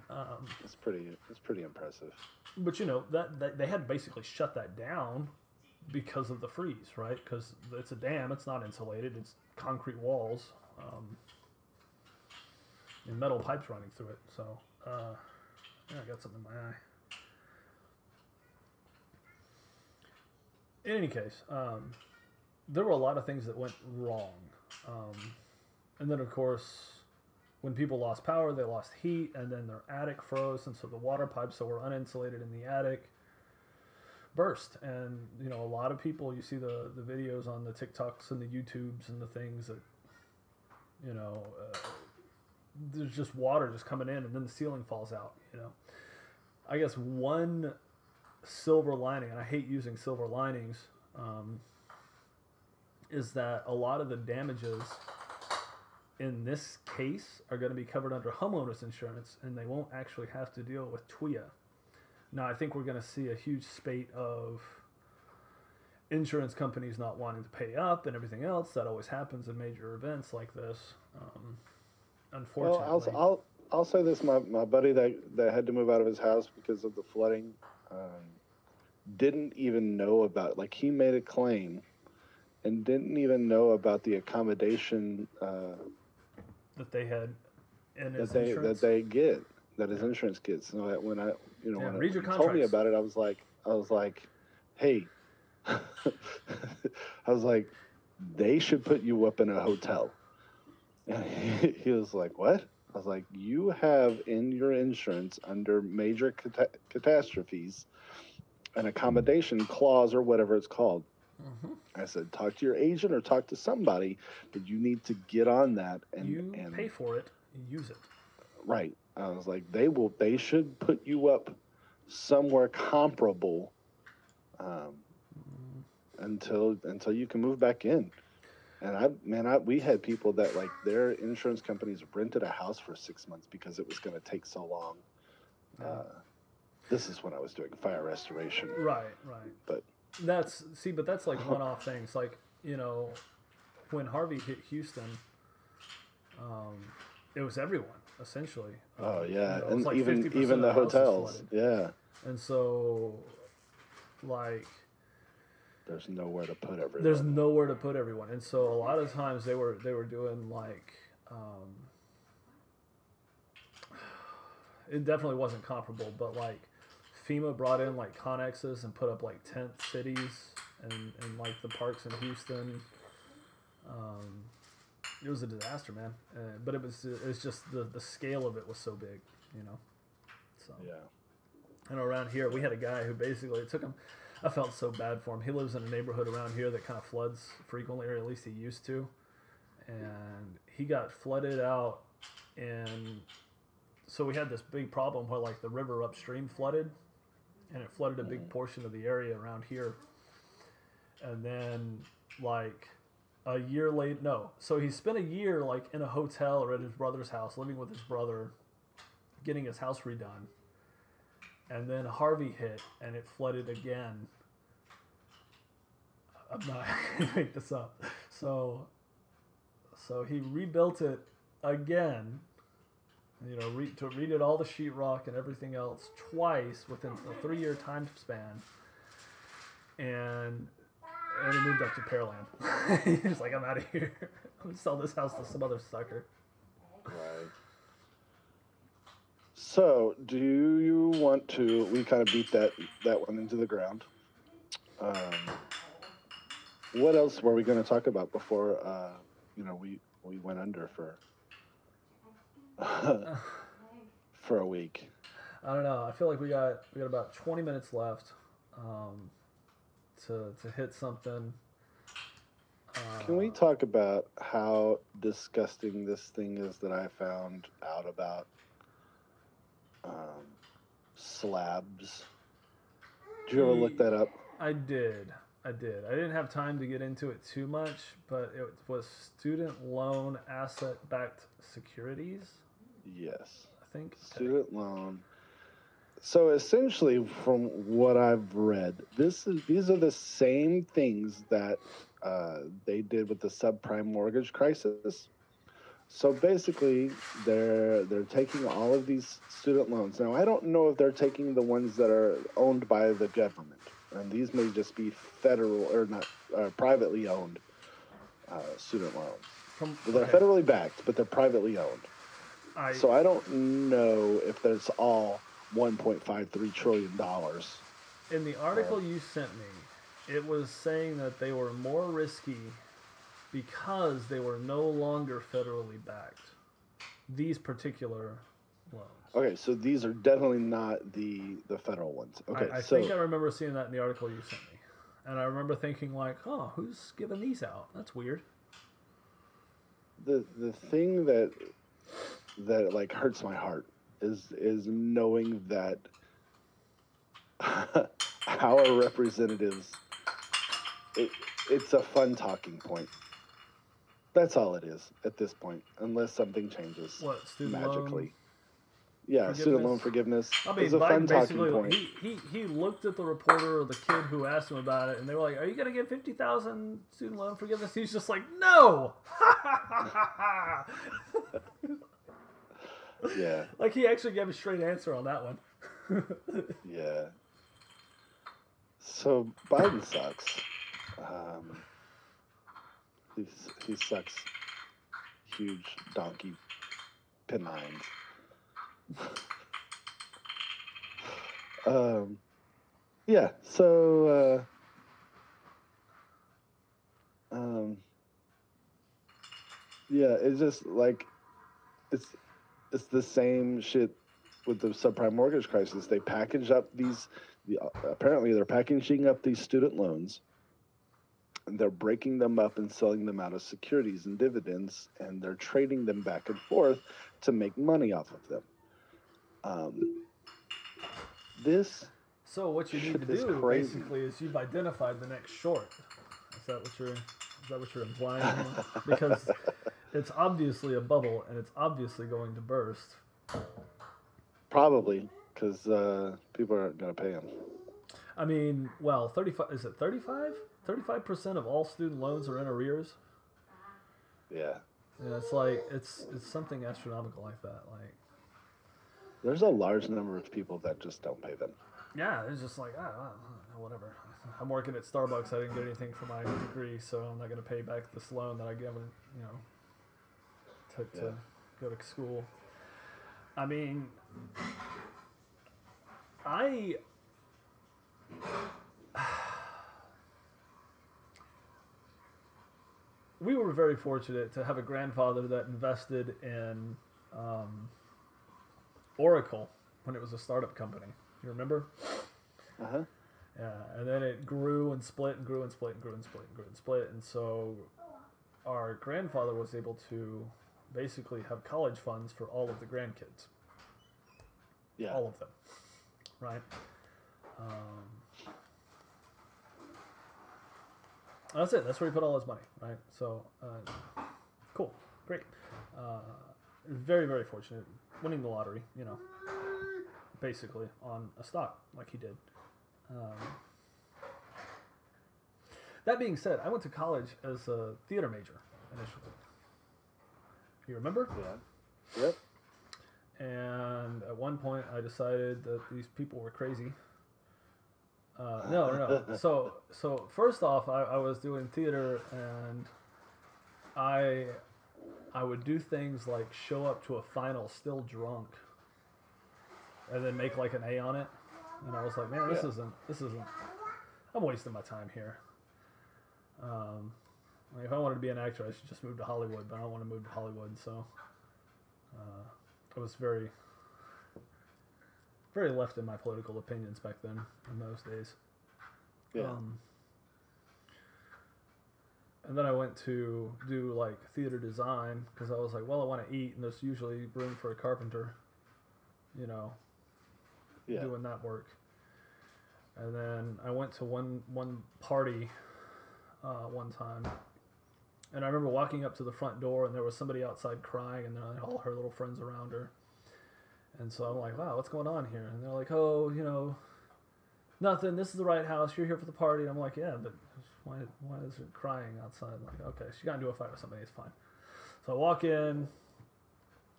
Um, it's pretty. It's pretty impressive. but you know that, that they had basically shut that down because of the freeze, right? Because it's a dam. It's not insulated. It's concrete walls um, and metal pipes running through it. So uh, yeah, I got something in my eye. In any case, um, there were a lot of things that went wrong. Um, and then, of course, when people lost power, they lost heat, and then their attic froze, and so the water pipes that were uninsulated in the attic burst. And you know, a lot of people, you see the the videos on the TikToks and the YouTubes and the things that, you know, uh, there's just water just coming in, and then the ceiling falls out. You know, I guess one silver lining, and I hate using silver linings, um, is that a lot of the damages in this case are going to be covered under homeowners insurance, and they won't actually have to deal with TWIA. Now, I think we're going to see a huge spate of insurance companies not wanting to pay up and everything else. That always happens in major events like this. Um, unfortunately, Well, I'll, I'll I'll say this: my, my buddy that that had to move out of his house because of the flooding um, didn't even know about. Like he made a claim and didn't even know about the accommodation uh, that they had and that they insurance. that they get that his insurance gets. So that when I you know Yeah, when read I, your told me about it, I was like I was like, hey, I was like, they should put you up in a hotel. And he, he was like, what? I was like, you have in your insurance under major cata- catastrophes an accommodation clause or whatever it's called. Mhm. I said, talk to your agent or talk to somebody, but you need to get on that and, you and pay for it, and use it. right. I was like, they will, they should put you up somewhere comparable um, Mm, until until you can move back in. And I, man, I we had people that like their insurance companies rented a house for six months because it was going to take so long. Uh, this is when I was doing fire restoration. Right, right. But- that's see, but that's like one-off things. Like you know, when Harvey hit Houston, um, it was everyone essentially. Oh Um, you yeah, know, and like even even the hotels. Yeah, And so, like, there's nowhere to put everyone. there's nowhere to put everyone, and so a lot of times they were they were doing like. Um, it definitely wasn't comparable, but like FEMA brought in like connexes and put up like tent cities and, and like the parks in Houston. Um, it was a disaster, man. Uh, but it was it was just the the scale of it was so big, you know. So Yeah. and around here we had a guy who basically it took him. I felt so bad for him. He lives in a neighborhood around here that kind of floods frequently, or at least he used to. And he got flooded out, and so we had this big problem where like the river upstream flooded, and it flooded a big Mhm. portion of the area around here. And then like a year late, no, so he spent a year like in a hotel or at his brother's house, living with his brother, getting his house redone and then Harvey hit and it flooded again. I'm not gonna make this up. So, so he rebuilt it again. You know, re, to redid all the sheetrock and everything else twice within a three-year time span, and and he moved up to Pearland. He's like, I'm out of here. I'm gonna sell this house to some other sucker. Right. So, do you want to? We kind of beat that that one into the ground. Um, what else were we going to talk about before? Uh, you know, we we went under for for a week. I don't know. I feel like we got we got about twenty minutes left um, to to hit something. Uh, Can we talk about how disgusting this thing is that I found out about um, slabs? Did you ever look that up? I did. I did. I didn't have time to get into it too much, but it was student loan asset backed securities. Yes. I think. Student loan. So essentially, from what I've read, this is these are the same things that uh, they did with the subprime mortgage crisis. So basically, they're they're taking all of these student loans. Now, I don't know if they're taking the ones that are owned by the government, and these may just be federal or not uh, privately owned uh, student loans. From, They're okay. federally backed, but they're privately owned. I, So I don't know if that's all 1.53 trillion dollars. in the article you sent me, it was saying that they were more risky because they were no longer federally backed. These particular loans. Okay, so these are definitely not the the federal ones. Okay, I, I so think I remember seeing that in the article you sent me, and I remember thinking like, "Oh, who's giving these out? That's weird." the the thing that that like hurts my heart is is knowing that our representatives, it, it's a fun talking point. That's all it is at this point, unless something changes What magically. loan? Yeah, student loan forgiveness I mean, is a fun basically point. he, he he looked at the reporter or the kid who asked him about it, and they were like, "Are you gonna get fifty thousand student loan forgiveness?" He's just like, "No." Yeah, like he actually gave a straight answer on that one. yeah. So Biden sucks. Um, he's, he sucks. Huge donkey penines. um, yeah. So. Uh, um. Yeah, it's just like it's it's the same shit with the subprime mortgage crisis. They package up these. The, apparently, they're packaging up these student loans. And they're breaking them up and selling them out as securities and dividends, and they're trading them back and forth to make money off of them. Um, this, So what you need to do crazy. basically is you've identified the next short. Is that what you're? Is that what you're implying? because it's obviously a bubble and it's obviously going to burst. probably because uh, people aren't going to pay them. I mean, well, 35 is it 35? 35% of all student loans are in arrears. Yeah, And it's like it's it's something astronomical like that. Like there's a large number of people that just don't pay them. yeah, it's just like ah, ah, whatever. I'm working at Starbucks. I didn't get anything for my degree, so I'm not going to pay back this loan that I given, you know, to, to Yeah. go to school. I mean, I we were very fortunate to have a grandfather that invested in um, Oracle when it was a startup company. You remember? Uh huh. Yeah, and then it grew and split and grew and split and grew and split and grew and split. And so our grandfather was able to basically have college funds for all of the grandkids, Yeah. all of them, right? Um, that's it. That's where he put all his money, right? So, uh, cool, great. Uh, very, very fortunate, winning the lottery, you know, basically on a stock like he did. Um, that being said, I went to college as a theater major initially. You remember? Yeah. Yep. And at one point, I decided that these people were crazy. Uh, no, no, no. So, so first off, I, I was doing theater, and I, I would do things like show up to a final still drunk, and then make like an A on it. And I was like, man, this Yeah. isn't, this isn't. I'm wasting my time here. Um, like, if I wanted to be an actor, I should just move to Hollywood, but I don't want to move to Hollywood, so. Uh, I was very, very left in my political opinions back then, in those days. Yeah. Um, and then I went to do like theater design because I was like, well, I want to eat, and there's usually room for a carpenter, you know, yeah. doing that work. And then I went to one one party uh, one time, and I remember walking up to the front door, and there was somebody outside crying, and then all her little friends around her. And so I'm like, wow, what's going on here? And they're like, oh, you know, nothing. This is the right house. You're here for the party. And I'm like, yeah, but why why is it crying outside? Like, okay, she got into a fight with somebody. It's fine. So I walk in,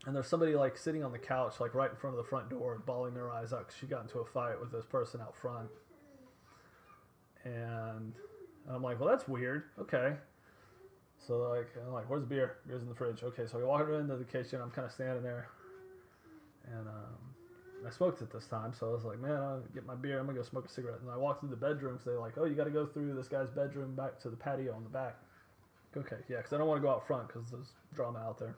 and there's somebody like sitting on the couch, like right in front of the front door, bawling their eyes out because she got into a fight with this person out front. And I'm like, well, that's weird. Okay. So like, I'm like, where's the beer? Beer's in the fridge. Okay, so I walk into the kitchen. I'm kind of standing there, and um, I smoked it this time. So I was like, man, I'll get my beer. I'm gonna go smoke a cigarette. And I walk through the bedrooms. They're like, oh, you got to go through this guy's bedroom back to the patio on the back. Okay, yeah, because I don't want to go out front because there's drama out there.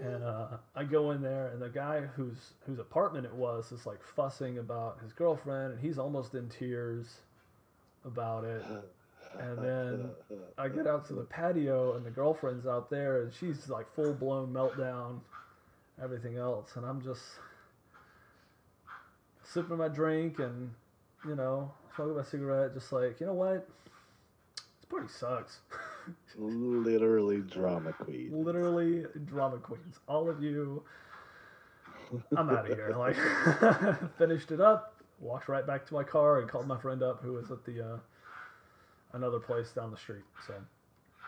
And uh, I go in there, and the guy whose whose apartment it was is like fussing about his girlfriend, and he's almost in tears about it. And then I get out to the patio, and the girlfriend's out there, and she's like full blown meltdown, everything else, and I'm just sipping my drink and you know, smoking my cigarette, just like, you know what? This party sucks. Literally drama queen. Literally drama queens. All of you. I'm out of here. Like, finished it up, walked right back to my car, and called my friend up who was at the uh, another place down the street. So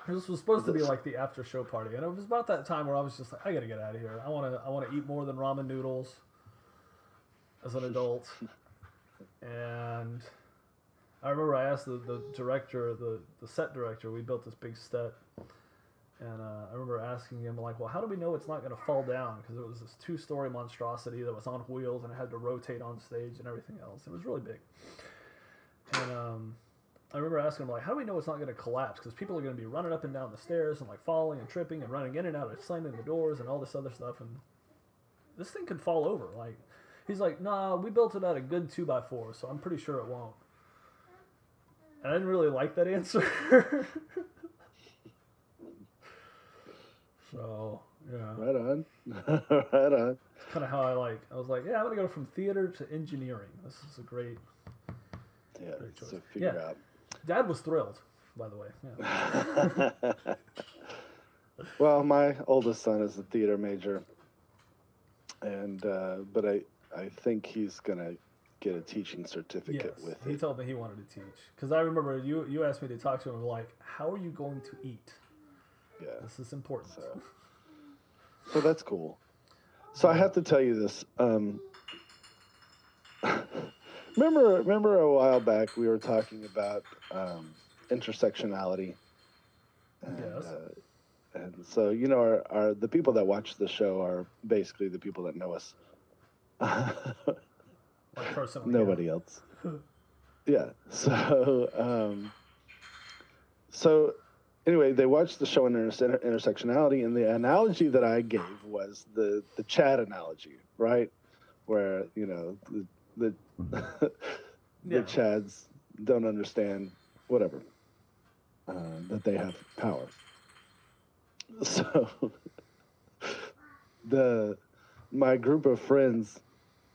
this was supposed to be like the after show party, and it was about that time where I was just like, I gotta get out of here. I wanna I wanna eat more than ramen noodles as an adult. and I remember I asked the, the director, the, the set director, we built this big set. And uh, I remember asking him, like, well, how do we know it's not going to fall down? Because it was this two story monstrosity that was on wheels and it had to rotate on stage and everything else. It was really big. And um, I remember asking him, like, how do we know it's not going to collapse? Because people are going to be running up and down the stairs and, like, falling and tripping and running in and out and slamming the doors and all this other stuff. And this thing could fall over. Like, he's like, nah, we built it out a good 2 by 4 so I'm pretty sure it won't. And I didn't really like that answer. so, yeah. Right on. right on. It's kind of how I like. I was like, yeah, I'm gonna go from theater to engineering. This is a great. Yeah. Great choice. So figure Yeah. out. Dad was thrilled, by the way. Yeah. well, my oldest son is a theater major, and uh, but I I think he's gonna get a teaching certificate yes, with he it. told me he wanted to teach because I remember you you asked me to talk to him like, how are you going to eat? yeah. This is important. So, so that's cool. So I have to tell you this. Um, remember, remember a while back we were talking about um, intersectionality. And, Yes. Uh, and so you know, our, our the people that watch the show are basically the people that know us. Nobody else. yeah. So, um, so anyway, they watched the show on inter- intersectionality, and the analogy that I gave was the the Chad analogy, right? Where you know the the, the Yeah. Chads don't understand whatever uh, that they have power. So the my group of friends,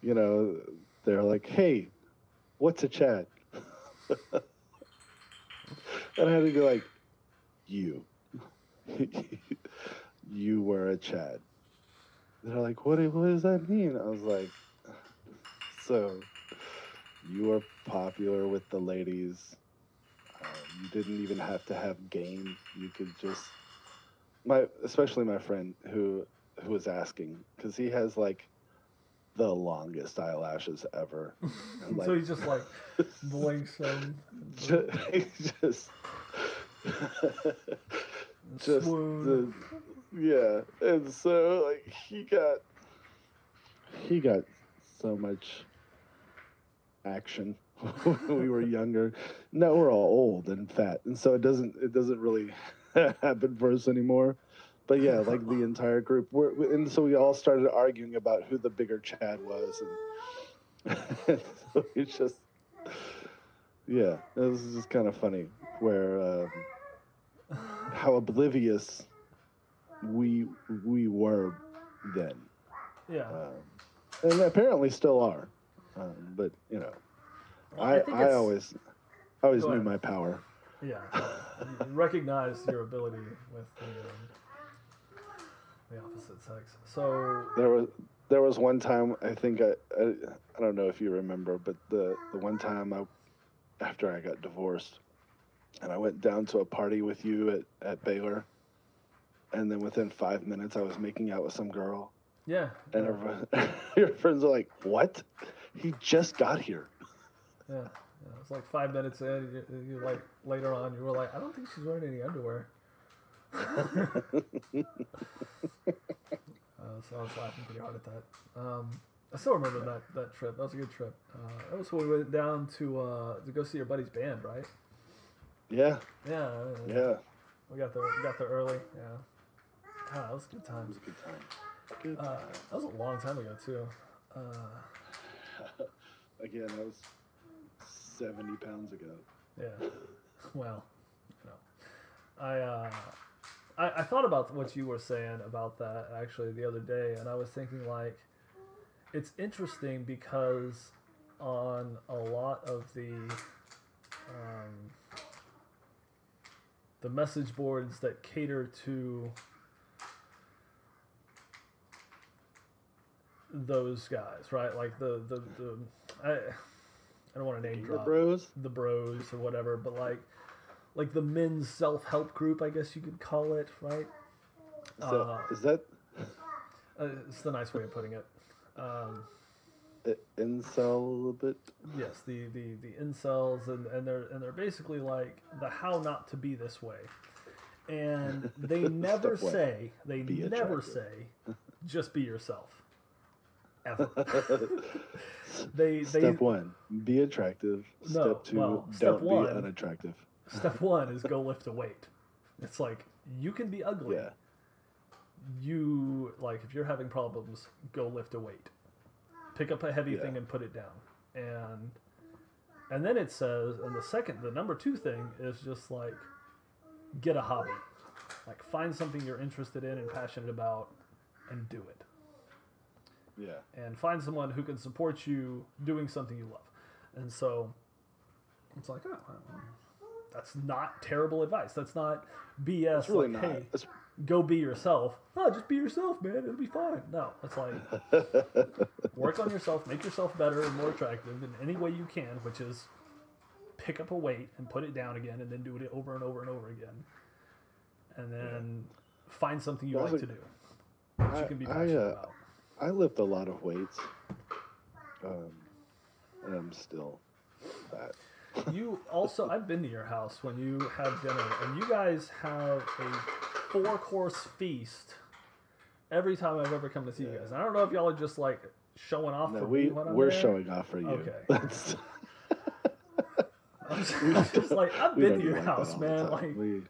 you know, they're like, "Hey, what's a Chad?" and I had to be like, "You, you were a Chad." They're like, "What? What does that mean?" I was like, "So, you were popular with the ladies. Um, you didn't even have to have game. You could just my, especially my friend who who was asking because he has like the longest eyelashes ever. And, so like, he just like blinks them. he just just swoon. the, yeah and so like he got he got so much action when we were younger now we're all old and fat and so it doesn't it doesn't really happen for us anymore but yeah like the entire group we're, and so we all started arguing about who the bigger chad was and so it's just yeah it was just kind of funny where um, how oblivious we we were then, yeah. um, and apparently still are. Um, but you know, Well, I think I, always I always knew ahead. my power. Yeah, you recognize your ability with the, um, the opposite sex. So There was there was one time I think I, I I don't know if you remember, but the the one time I after I got divorced, and I went down to a party with you at at Baylor, and then within five minutes I was making out with some girl, yeah, and yeah, everyone, your friends are like, "What? He just got here." yeah, yeah. It's like five minutes in. You, you like later on, you were like, I don't think she's wearing any underwear. Uh, so I was laughing pretty hard at that. Um, I still remember that, that trip. That was a good trip. Uh, that was when we went down to uh, to go see your buddy's band, right? yeah, Yeah. yeah. We got there. We got there early. Yeah. God, that was good It times. was a good time. Good Uh, that was a long time ago too. Uh, Again, that was seventy pounds ago. yeah. Well, you know, I, uh, I I thought about what you were saying about that actually the other day, and I was thinking like, it's interesting because on a lot of the um, the message boards that cater to those guys, right? Like the the, the I I don't want to name Gamer drop Bros. the bros or whatever, but like like the men's self help group, I guess you could call it, right? Is that, Uh, is that Uh, it's the nice way of putting it. Um, incel a little bit? yes, the, the, the incels and, and they're and they're basically like the how not to be this way. And they never say they be never attractive. say just be yourself. Ever. they they Step one, be attractive. No, Step two, well, step don't one- be unattractive. step one is go lift a weight. It's like you can be ugly. Yeah. You like if you're having problems, go lift a weight. Pick up a heavy Yeah. thing and put it down. And and then it says and the second the number 2 thing is just like get a hobby. Like find something you're interested in and passionate about and do it. Yeah. and find someone who can support you doing something you love. And so it's like, oh, that's not terrible advice. That's not BS. It's really like, not. hey, It's- go be yourself. Oh, just be yourself, man. It'll be fine. No, it's like work on yourself, make yourself better and more attractive in any way you can, which is pick up a weight and put it down again, and then do it over and over and over again, and then find something you Well, I like to do, which I- you can be I, passionate uh, about. I lift a lot of weights. Um, and I'm still fat. You also, I've been to your house when you have dinner, and you guys have a four course feast every time I've ever come to see you guys. And I don't know if y'all are just like showing off No, for we me when I'm we're there. showing off for you. Okay. That's, I'm just, I'm just like I've been to your like house, man. Like we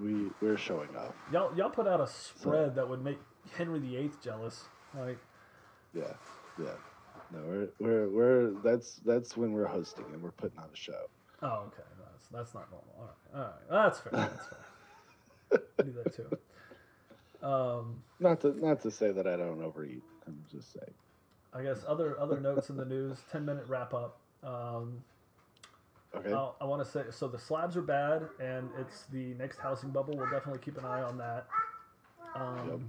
we we're showing off. y'all, y'all put out a spread that would make Henry VIII jealous. Like, Yeah, yeah. No, we're we're we're that's that's when we're hosting and we're putting on a show. oh, okay, that's that's not normal. All right, all right, that's fair. That's fair. I do that too. Um, Not to not to say that I don't overeat. I'm just saying. I guess other other notes in the news. Ten minute wrap up. Um, Okay. I'll- I want to say so the slabs are bad, and it's the next housing bubble. We'll definitely keep an eye on that. Um, Yep.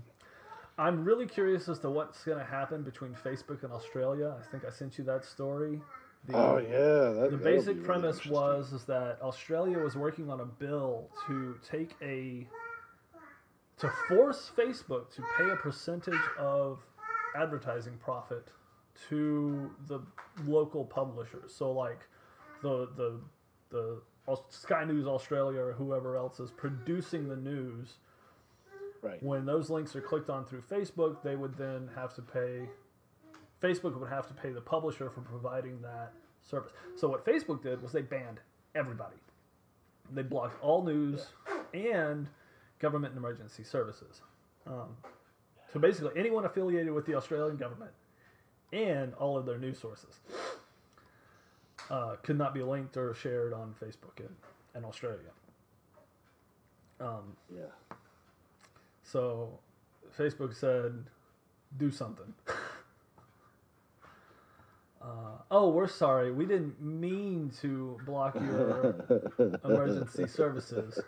I'm really curious as to what's going to happen between Facebook and Australia. I think I sent you that story. The, oh yeah. That, the basic really premise was is that Australia was working on a bill to take a to force Facebook to pay a percentage of advertising profit to the local publishers. So like the the the Sky News Australia or whoever else is producing the news right. when those links are clicked on through Facebook, they would then have to pay. Facebook would have to pay the publisher for providing that service. So what Facebook did was they banned everybody. They blocked all news and government and emergency services. Um, so basically, anyone affiliated with the Australian government and all of their news sources uh, could not be linked or shared on Facebook in, in Australia. Um, Yeah. So Facebook said, do something. uh, oh, we're sorry. We didn't mean to block your emergency services,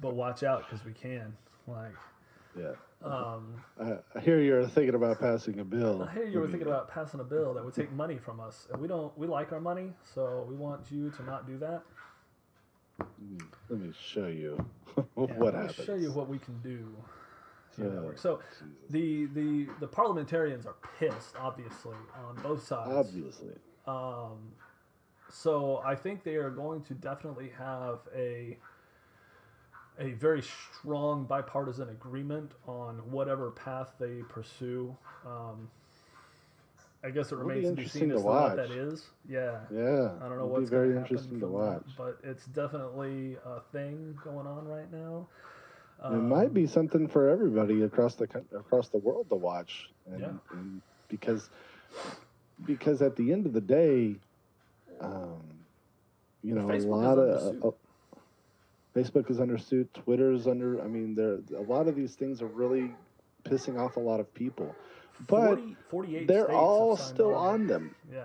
but watch out because we can. Like, Yeah. um, I, I hear you're thinking about passing a bill. I hear you were thinking about passing a bill that would take money from us, and we don't. We like our money, so we want you to not do that. Let me show you Yeah, what let me happens. show you what we can do. See how that works. So the the the parliamentarians are pissed, obviously, on both sides. Obviously. Um, so I think they are going to definitely have a a very strong bipartisan agreement on whatever path they pursue. Um, I guess it It'll be remains to be interesting seen to as to what watch. that is. Yeah. Yeah. I don't know it'll what's be very going to happen interesting to watch. that, but it's definitely a thing going on right now. It Um, might be something for everybody across the across the world to watch, and, Yeah. and because because at the end of the day, um, you know, Facebook is a lot under of suit. uh, Facebook is under suit. Twitter's under. I mean, there a lot of these things are really pissing off a lot of people. but 40, they're all still on them. Yeah.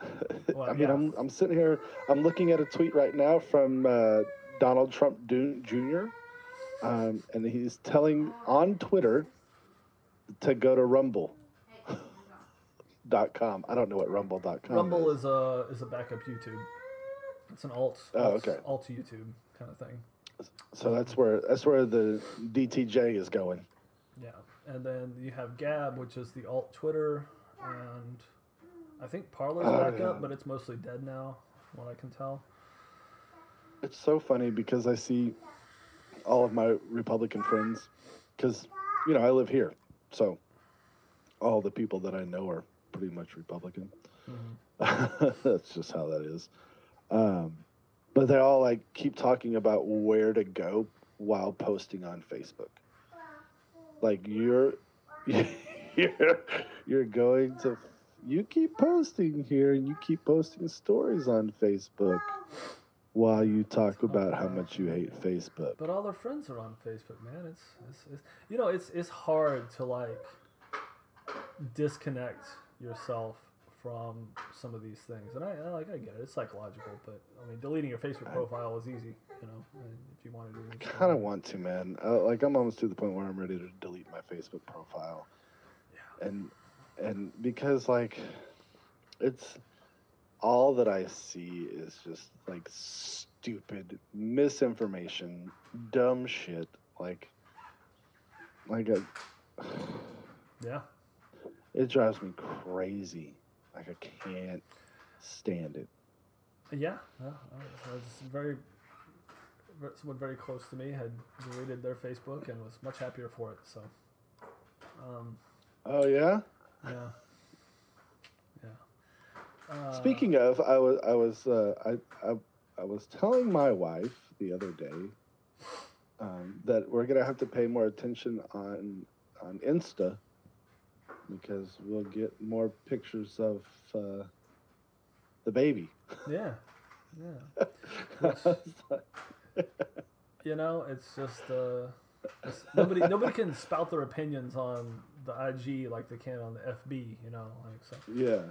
Well, I mean, yeah. I'm I'm sitting here. I'm looking at a tweet right now from uh, Donald Trump Jr. Um, and he's telling on Twitter to go to Rumble. dot com. I don't know what Rumble.com Rumble is. a is a backup YouTube. It's an alt. Oh, alt, okay. Alt YouTube kind of thing. So that's where that's where the DTJ is going. Yeah, and then you have Gab, which is the alt Twitter, and I think Parler's Oh, back yeah. up, but it's mostly dead now, from what I can tell. It's so funny because I see all of my Republican friends, because you know I live here, so all the people that I know are pretty much Republican. Mhm. That's just how that is. Um, but they all like keep talking about where to go while posting on Facebook. Like you're you're you're going to you keep posting here and you keep posting stories on Facebook while you talk about how much you hate Facebook. But all their friends are on Facebook, man. It's, it's, it's you know it's it's hard to like disconnect yourself from some of these things, and I, I like I get it. It's psychological, but I mean, deleting your Facebook profile is easy, you know, if you want to do. it. kind of want to, man. Uh, like I'm almost to the point where I'm ready to delete my Facebook profile. Yeah. And and because like it's all that I see is just like stupid misinformation, dumb shit, like like a Yeah. it drives me crazy. Like I can't stand it. Yeah, yeah. I was very, someone very close to me had deleted their Facebook and was much happier for it. So, um, Oh yeah? yeah, yeah. Uh, Speaking of, I was I was uh, I, I I was telling my wife the other day um, that we're gonna have to pay more attention on on Insta because we'll get more pictures of uh, the baby. yeah, yeah. Like, You know, it's just uh, it's, nobody nobody can spout their opinions on the IG like they can on the FB. You know, like so. yeah,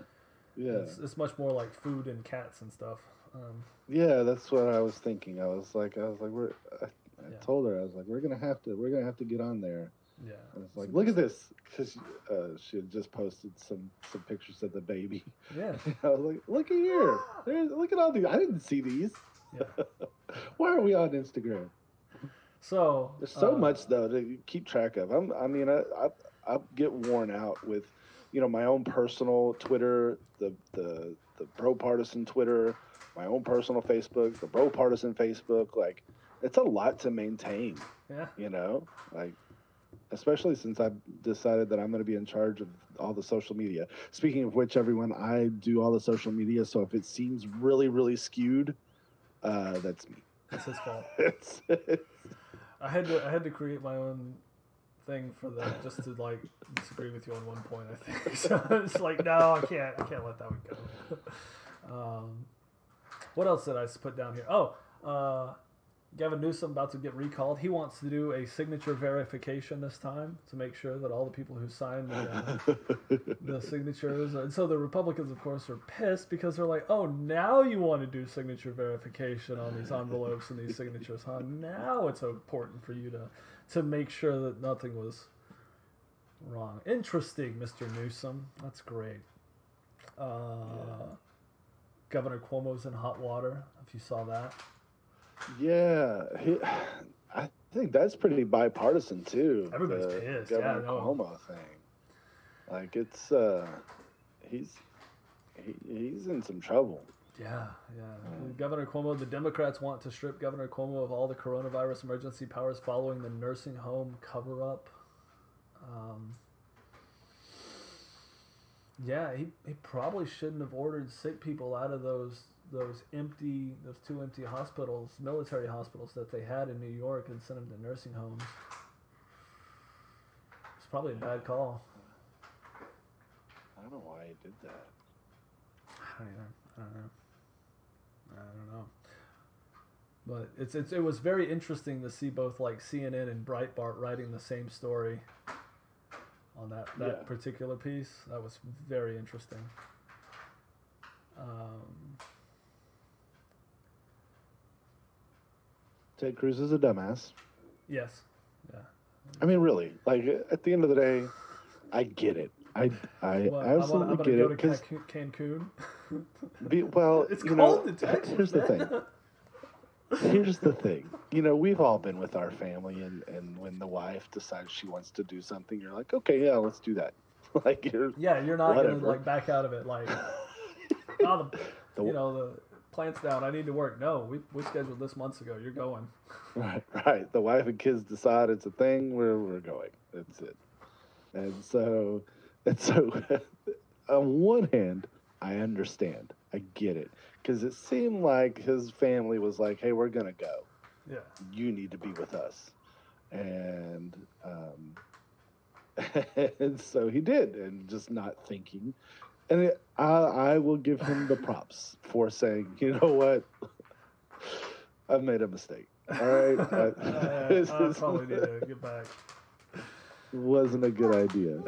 yeah, It's, it's much more like food and cats and stuff. Um, yeah. That's what I was thinking. I was like, I was like, we're. I, I Yeah. told her I was like, we're gonna have to, we're gonna have to get on there. yeah. I was like, look at this, because uh, she had just posted some some pictures of the baby. Yeah. I was like, look at here, There's, look at all these. I didn't see these. Yeah. Why are we on Instagram? So There's so uh, much though to keep track of. I'm, I mean, I, I I get worn out with, you know, my own personal Twitter, the the the BroPartisan Twitter, my own personal Facebook, the BroPartisan Facebook. Like, it's a lot to maintain. Yeah. you know like especially since i've decided that i'm going to be in charge of all the social media speaking of which everyone i do all the social media so if it seems really really skewed uh that's me That's his fault. it's, it's I had to I had to create my own thing for that just to like disagree with you on one point. I think so. It's like no, I can't. I can't let that one go. Um, what else did I put down here? Oh, uh, Gavin Newsom about to get recalled. He wants to do a signature verification this time to make sure that all the people who signed the, uh, the signatures. And so the Republicans, of course, are pissed because they're like, oh, now you want to do signature verification on these envelopes and these signatures, huh? Now it's important for you to, to make sure that nothing was wrong. Interesting, Mr. Newsom. That's great. Uh, Governor Cuomo's in hot water, if you saw that. yeah he, i think that's pretty bipartisan too Everybody's the pissed, yeah, governor no. Cuomo thing like it's uh he's he, he's in some trouble Yeah, yeah. Governor Cuomo, the Democrats want to strip Governor Cuomo of all the coronavirus emergency powers following the nursing home cover up. Um, yeah, he, he probably shouldn't have ordered sick people out of those those empty those two empty hospitals, military hospitals that they had in New York and sent them to nursing homes. It's probably a bad call. i don't know why he did that I don't either. I don't know. I don't know. But it's, it's it was very interesting to see both like CNN and Breitbart writing the same story on that that Yeah. particular piece. That was very interesting. Um, Ted Cruz is a dumbass. yes, yeah. I mean, really. Like at the end of the day, I get it. I I Well, absolutely gonna, I'm get it because Cancun. be, well, it's you know, Texas. here's the thing. Here's the thing. You know, we've all been with our family, and and when the wife decides she wants to do something, you're like, okay, yeah, let's do that. like you're, yeah, you're not Whatever. gonna like back out of it. Like, oh, the, The- you know, the plant's down. I need to work. No, we we scheduled this months ago. You're going. Right, right. The wife and kids decide it's a thing. We're we're going. That's it. And so, and so, on one hand, I understand. I get it because it seemed like his family was like, "Hey, we're gonna go. Yeah. You need to be with us," and um, and so he did, and just not thinking. And it, I, I will give him the props for saying, "You know what? I've made a mistake." All right. I, I- I this is- probably need to get back. wasn't a good idea.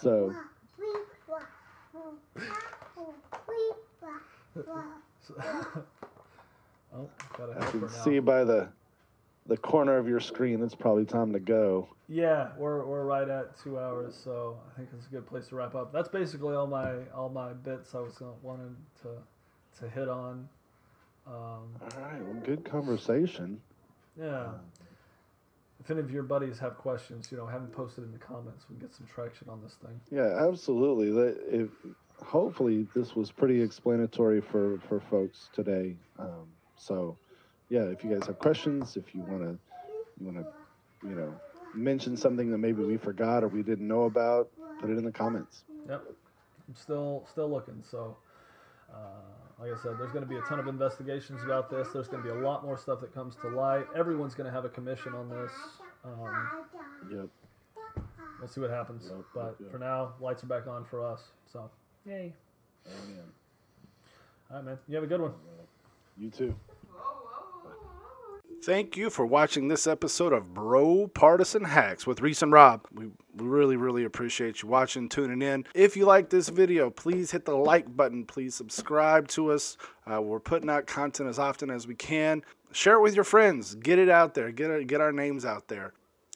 So oh, gotta I can see by the the corner of your screen it's probably time to go. Yeah, we're, we're right at two hours, so I think it's a good place to wrap up. That's basically all my all my bits I was gonna, wanted to to hit on. Um, All right. Well, good conversation. yeah. If any of your buddies have questions, you know, have them posted in the comments. We can get some traction on this thing. Yeah, absolutely. If hopefully this was pretty explanatory for for folks today. Um, so yeah, if you guys have questions, if you want to you want to you know mention something that maybe we forgot or we didn't know about, put it in the comments. Yep. I'm still still looking. So, uh, like I said, there's going to be a ton of investigations about this. There's going to be a lot more stuff that comes to light. Everyone's going to have a commission on this. Um, Yep. we'll see what happens. Yep, but yep, for now, lights are back on for us. So, yay! Amen. All right, man. You have a good one. You too. Thank you for watching this episode of BroPartisan Hacks with Reese and Rob. We we really, really appreciate you watching, tuning in. If you like this video, please hit the like button. Please subscribe to us. Uh, we're putting out content as often as we can. Share it with your friends. Get it out there. Get, it, get our names out there.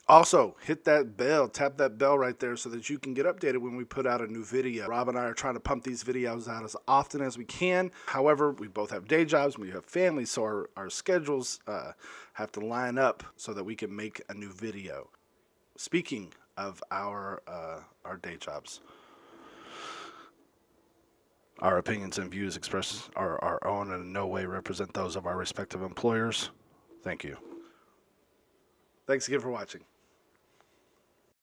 Also, hit that bell, tap that bell right there so that you can get updated when we put out a new video. Rob and I are trying to pump these videos out as often as we can. However, we both have day jobs, and we have families, so our, our schedules uh, have to line up so that we can make a new video. Speaking of our uh, our day jobs, our opinions and views expressed are our own and in no way represent those of our respective employers. Thank you. Thanks again for watching.